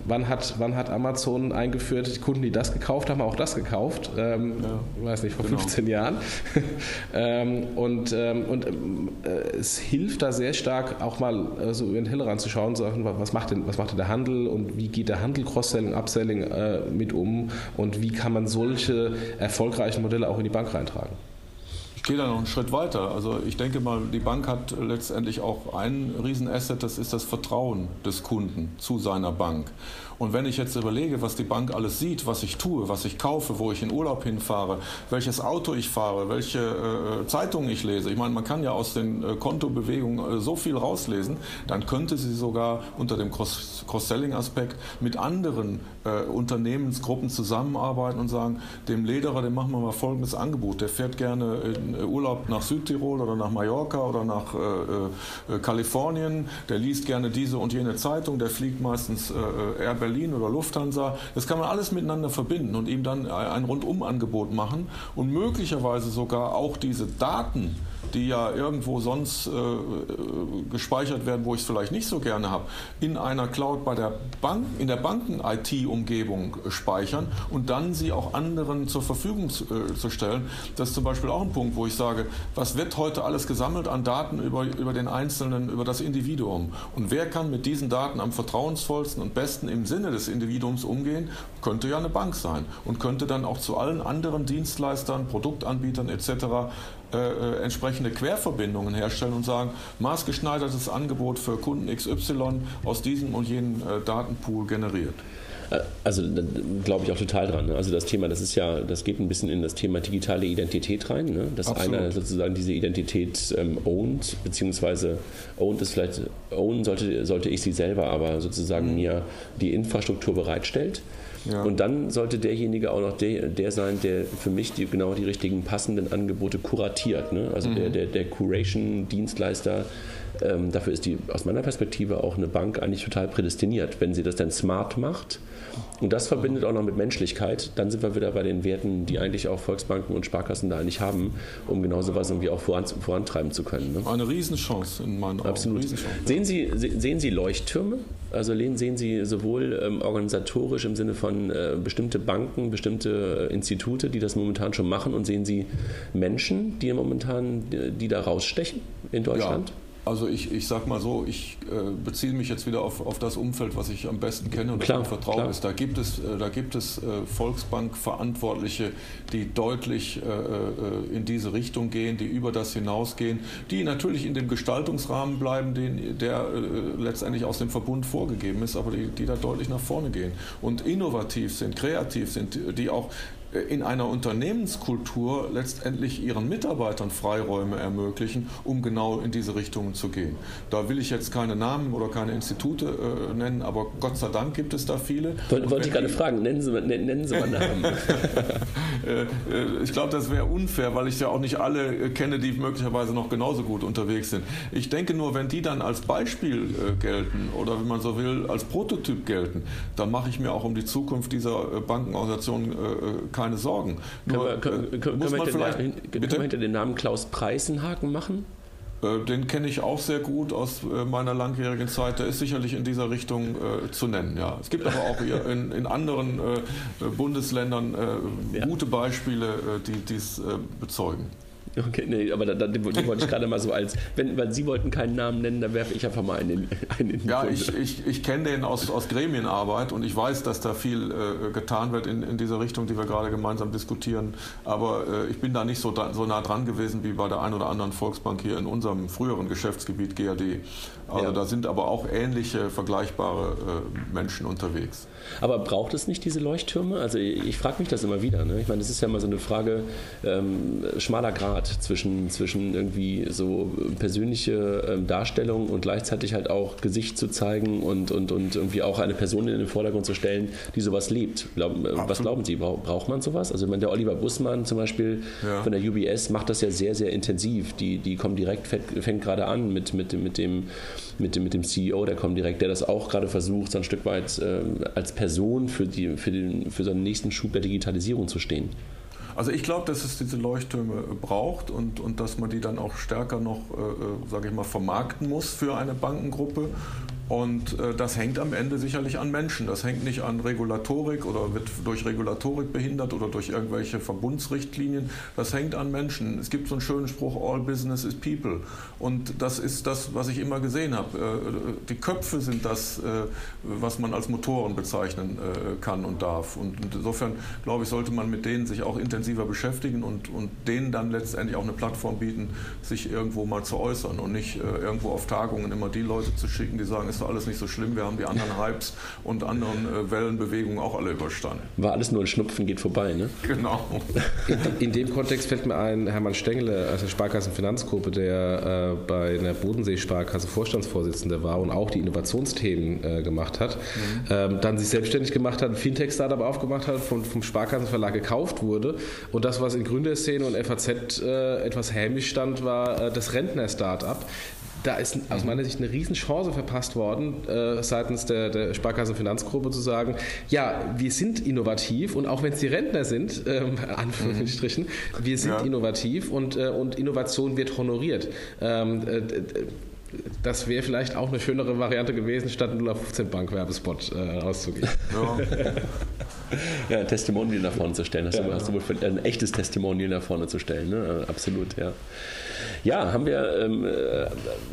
wann, hat, wann hat Amazon eingeführt, die Kunden, die das gekauft haben, auch das gekauft? Ähm, ja, ich weiß nicht, vor genau. 15 Jahren. ähm, und ähm, und äh, es hilft da sehr stark, auch mal äh, so über den Tellerrand zu schauen, zu sagen, was macht, denn, was macht denn der Handel und wie geht der Handel Cross-Selling, Upselling äh, mit um und wie kann man solche erfolgreichen Modelle auch in die Bank reintragen? Gehe da noch einen Schritt weiter. Also ich denke mal, die Bank hat letztendlich auch ein Riesenasset, das ist das Vertrauen des Kunden zu seiner Bank. Und wenn ich jetzt überlege, was die Bank alles sieht, was ich tue, was ich kaufe, wo ich in Urlaub hinfahre, welches Auto ich fahre, welche äh, Zeitungen ich lese, ich meine, man kann ja aus den äh, Kontobewegungen äh, so viel rauslesen, dann könnte sie sogar unter dem Cross-Selling-Aspekt mit anderen äh, Unternehmensgruppen zusammenarbeiten und sagen, dem Lederer, dem machen wir mal folgendes Angebot. Der fährt gerne in äh, Urlaub nach Südtirol oder nach Mallorca oder nach äh, Kalifornien, der liest gerne diese und jene Zeitung, der fliegt meistens Air Berlin oder Lufthansa. Das kann man alles miteinander verbinden und ihm dann ein Rundumangebot machen und möglicherweise sogar auch diese Daten die ja irgendwo sonst äh, gespeichert werden, wo ich es vielleicht nicht so gerne habe, in einer Cloud bei der Bank, in der Banken-IT-Umgebung speichern und dann sie auch anderen zur Verfügung zu, äh, zu, stellen. Das ist zum Beispiel auch ein Punkt, wo ich sage, was wird heute alles gesammelt an Daten über, über den Einzelnen, über das Individuum? Und wer kann mit diesen Daten am vertrauensvollsten und besten im Sinne des Individuums umgehen? Könnte ja eine Bank sein und könnte dann auch zu allen anderen Dienstleistern, Produktanbietern etc äh, äh, entsprechende Querverbindungen herstellen und sagen, maßgeschneidertes Angebot für Kunden XY aus diesem und jenem äh, Datenpool generiert. Also glaube ich auch total dran. Ne? Also das Thema, das ist ja, das geht ein bisschen in das Thema digitale Identität rein, ne? dass Absolut. einer sozusagen diese Identität ähm, ownt, beziehungsweise ownt ist vielleicht, own sollte, sollte ich sie selber, aber sozusagen mhm. mir die Infrastruktur bereitstellt. Ja. Und dann sollte derjenige auch noch der, der sein, der für mich die, genau die richtigen passenden Angebote kuratiert. Ne? Also mhm. der, der, der Curation-Dienstleister, ähm, dafür ist die aus meiner Perspektive auch eine Bank eigentlich total prädestiniert. Wenn sie das dann smart macht und das verbindet auch noch mit Menschlichkeit, dann sind wir wieder bei den Werten, die eigentlich auch Volksbanken und Sparkassen da eigentlich haben, um genau sowas irgendwie auch voran, vorantreiben zu können. Ne? Eine Riesenchance in meinen Augen. Absolut. Sehen Sie, sehen Sie Leuchttürme? Also sehen Sie sowohl ähm, organisatorisch im Sinne von äh, bestimmte Banken, bestimmte äh, Institute, die das momentan schon machen und sehen Sie Menschen, die momentan, die, die da rausstechen in Deutschland? Ja. Also ich, ich sag mal so, ich äh, beziehe mich jetzt wieder auf, auf das Umfeld, was ich am besten kenne und klar, mir vertraut ist. Da gibt es, äh, da gibt es äh, Volksbank-Verantwortliche, die deutlich äh, äh, in diese Richtung gehen, die über das hinausgehen, die natürlich in dem Gestaltungsrahmen bleiben, den, der äh, letztendlich aus dem Verbund vorgegeben ist, aber die, die da deutlich nach vorne gehen und innovativ sind, kreativ sind, die auch in einer Unternehmenskultur letztendlich ihren Mitarbeitern Freiräume ermöglichen, um genau in diese Richtungen zu gehen. Da will ich jetzt keine Namen oder keine Institute äh, nennen, aber Gott sei Dank gibt es da viele. Wollte, wollte ich gerade fragen, nennen Sie, nennen Sie mal Namen. Äh, äh, ich glaube, das wäre unfair, weil ich ja auch nicht alle kenne, die möglicherweise noch genauso gut unterwegs sind. Ich denke nur, wenn die dann als Beispiel gelten oder wenn man so will, als Prototyp gelten, dann mache ich mir auch um die Zukunft dieser Bankenorganisation keine keine Sorgen. Nur, können wir, können, können, muss man vielleicht, den, können wir hinter den Namen Klaus Preisenhaken machen? Äh, den kenne ich auch sehr gut aus äh, meiner langjährigen Zeit. Der ist sicherlich in dieser Richtung äh, zu nennen. Ja. Es gibt aber auch in, in anderen äh, Bundesländern äh, ja. gute Beispiele, die dies bezeugen. Okay, nee, aber da, da, die wollte ich gerade mal so als, wenn, weil Sie wollten keinen Namen nennen, dann werfe ich einfach mal einen, einen in die Ja, ich, ich, ich kenne den aus, aus Gremienarbeit und ich weiß, dass da viel äh, getan wird in, in dieser Richtung, die wir gerade gemeinsam diskutieren. Aber äh, ich bin da nicht so, so nah dran gewesen wie bei der einen oder anderen Volksbank hier in unserem früheren Geschäftsgebiet GAD. Also ja. da sind aber auch ähnliche, vergleichbare äh, Menschen unterwegs. Aber braucht es nicht diese Leuchttürme? Also ich, ich frage mich das immer wieder. Ne? Ich meine, das ist ja mal so eine Frage, ähm, schmaler Grad zwischen, zwischen irgendwie so persönliche ähm, Darstellung und gleichzeitig halt auch Gesicht zu zeigen und, und, und irgendwie auch eine Person in den Vordergrund zu stellen, die sowas lebt. Glauben, äh, was glauben Sie, braucht man sowas? Also ich meine, der Oliver Bussmann zum Beispiel ja. von der UBS macht das ja sehr, sehr intensiv. Die, die kommen direkt, fängt gerade an mit, mit, mit dem mit dem, mit dem CEO der Comdirect, der das auch gerade versucht, so ein Stück weit äh, als Person für, die, für, den, für seinen nächsten Schub der Digitalisierung zu stehen. Also ich glaube, dass es diese Leuchttürme braucht und, und dass man die dann auch stärker noch, äh, äh sage ich mal, vermarkten muss für eine Bankengruppe. Und äh, das hängt am Ende sicherlich an Menschen. Das hängt nicht an Regulatorik oder wird durch Regulatorik behindert oder durch irgendwelche Verbundsrichtlinien. Das hängt an Menschen. Es gibt so einen schönen Spruch, all business is people. Und das ist das, was ich immer gesehen habe. Äh, die Köpfe sind das, äh, was man als Motoren bezeichnen äh, kann und darf. Und, und, insofern, glaube ich, sollte man mit denen sich auch intensiver beschäftigen und, und denen dann letztendlich auch eine Plattform bieten, sich irgendwo mal zu äußern und nicht äh, irgendwo auf Tagungen immer die Leute zu schicken, die sagen, ist doch alles nicht so schlimm, wir haben die anderen Hypes und anderen äh, Wellenbewegungen auch alle überstanden. War alles nur ein Schnupfen, geht vorbei, ne? Genau. In, in dem Kontext fällt mir ein, Hermann Stengele aus der Sparkassenfinanzgruppe, der äh, bei einer Bodensee-Sparkasse Vorstandsvorsitzender war und auch die Innovationsthemen äh, gemacht hat, mhm. ähm, dann sich selbstständig gemacht hat, ein Fintech-Startup aufgemacht hat, von, vom Sparkassenverlag gekauft wurde und das, was in Gründerszene und FAZ äh, etwas hämisch stand, war äh, das Rentner-Startup, da ist aus mhm. meiner Sicht eine Riesenchance verpasst worden, äh, seitens der, der Sparkassenfinanzgruppe zu sagen, ja, wir sind innovativ und auch wenn es die Rentner sind, ähm, Anführungsstrichen, mhm. wir sind ja. innovativ und, äh, und Innovation wird honoriert. Ähm, äh, das wäre vielleicht auch eine schönere Variante gewesen, statt einen 015 Bank-Werbespot äh, auszugeben. Ja. ja, Testimonial nach vorne zu stellen. Hast, ja, du, hast du wohl ein echtes Testimonial nach vorne zu stellen, ne? Absolut, ja. Ja, haben wir, ähm, äh,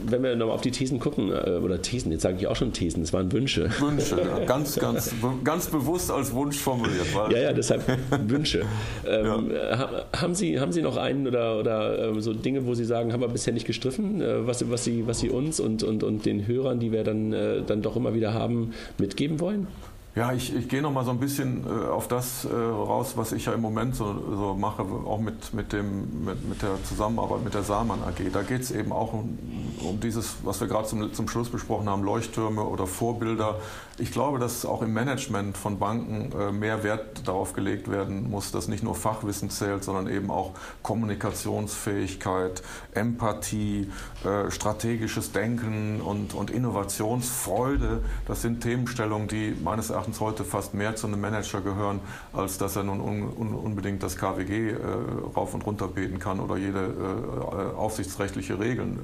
wenn wir nochmal auf die Thesen gucken, äh, oder Thesen, jetzt sage ich auch schon Thesen, es waren Wünsche. Wünsche, ja, ganz, ganz, ganz bewusst als Wunsch formuliert. ja, ja, deshalb Wünsche. Ähm, ja. Haben, Sie, haben Sie noch einen oder, oder äh, so Dinge, wo Sie sagen, haben wir bisher nicht gestriffen, äh, was, was, Sie, was Sie uns und, und, und den Hörern, die wir dann, äh, dann doch immer wieder haben, mitgeben wollen? Ja, ich, ich gehe noch mal so ein bisschen äh, auf das äh, raus, was ich ja im Moment so, so mache, auch mit, mit, dem, mit, mit der Zusammenarbeit mit der Saman AG. Da geht es eben auch um, um dieses, was wir gerade zum, zum Schluss besprochen haben, Leuchttürme oder Vorbilder. Ich glaube, dass auch im Management von Banken äh, mehr Wert darauf gelegt werden muss, dass nicht nur Fachwissen zählt, sondern eben auch Kommunikationsfähigkeit, Empathie, äh, strategisches Denken und, und Innovationsfreude. Das sind Themenstellungen, die meines Erachtens heute fast mehr zu einem Manager gehören, als dass er nun un, un, unbedingt das KWG äh, rauf und runter beten kann oder jede äh, aufsichtsrechtliche Regeln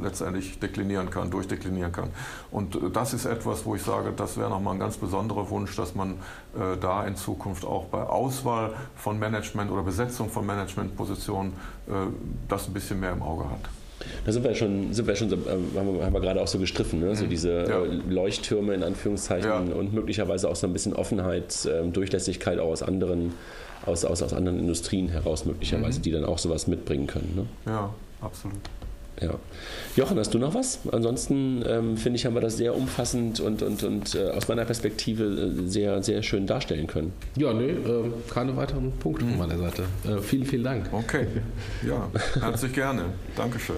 letztendlich deklinieren kann, durchdeklinieren kann. Und das ist etwas, wo ich sage, das wäre nochmal ein ganz besonderer Wunsch, dass man äh, da in Zukunft auch bei Auswahl von Management oder Besetzung von Managementpositionen das ein bisschen mehr im Auge hat. Da sind wir schon, sind wir schon ähm, haben, wir, haben wir gerade auch so gestriffen, ne? so mhm. diese ja. Äh, Leuchttürme in Anführungszeichen ja. und möglicherweise auch so ein bisschen Offenheit, ähm, Durchlässigkeit auch aus anderen, aus, aus, aus anderen Industrien heraus möglicherweise, mhm. die dann auch sowas mitbringen können. Ne? Ja, absolut. Ja. Jochen, hast du noch was? Ansonsten ähm, finde ich, haben wir das sehr umfassend und, und, und äh, aus meiner Perspektive äh, sehr, sehr schön darstellen können. Ja, nee, äh, keine weiteren Punkte von meiner Seite. Äh, vielen, vielen Dank. Okay, ja, herzlich gerne. Dankeschön.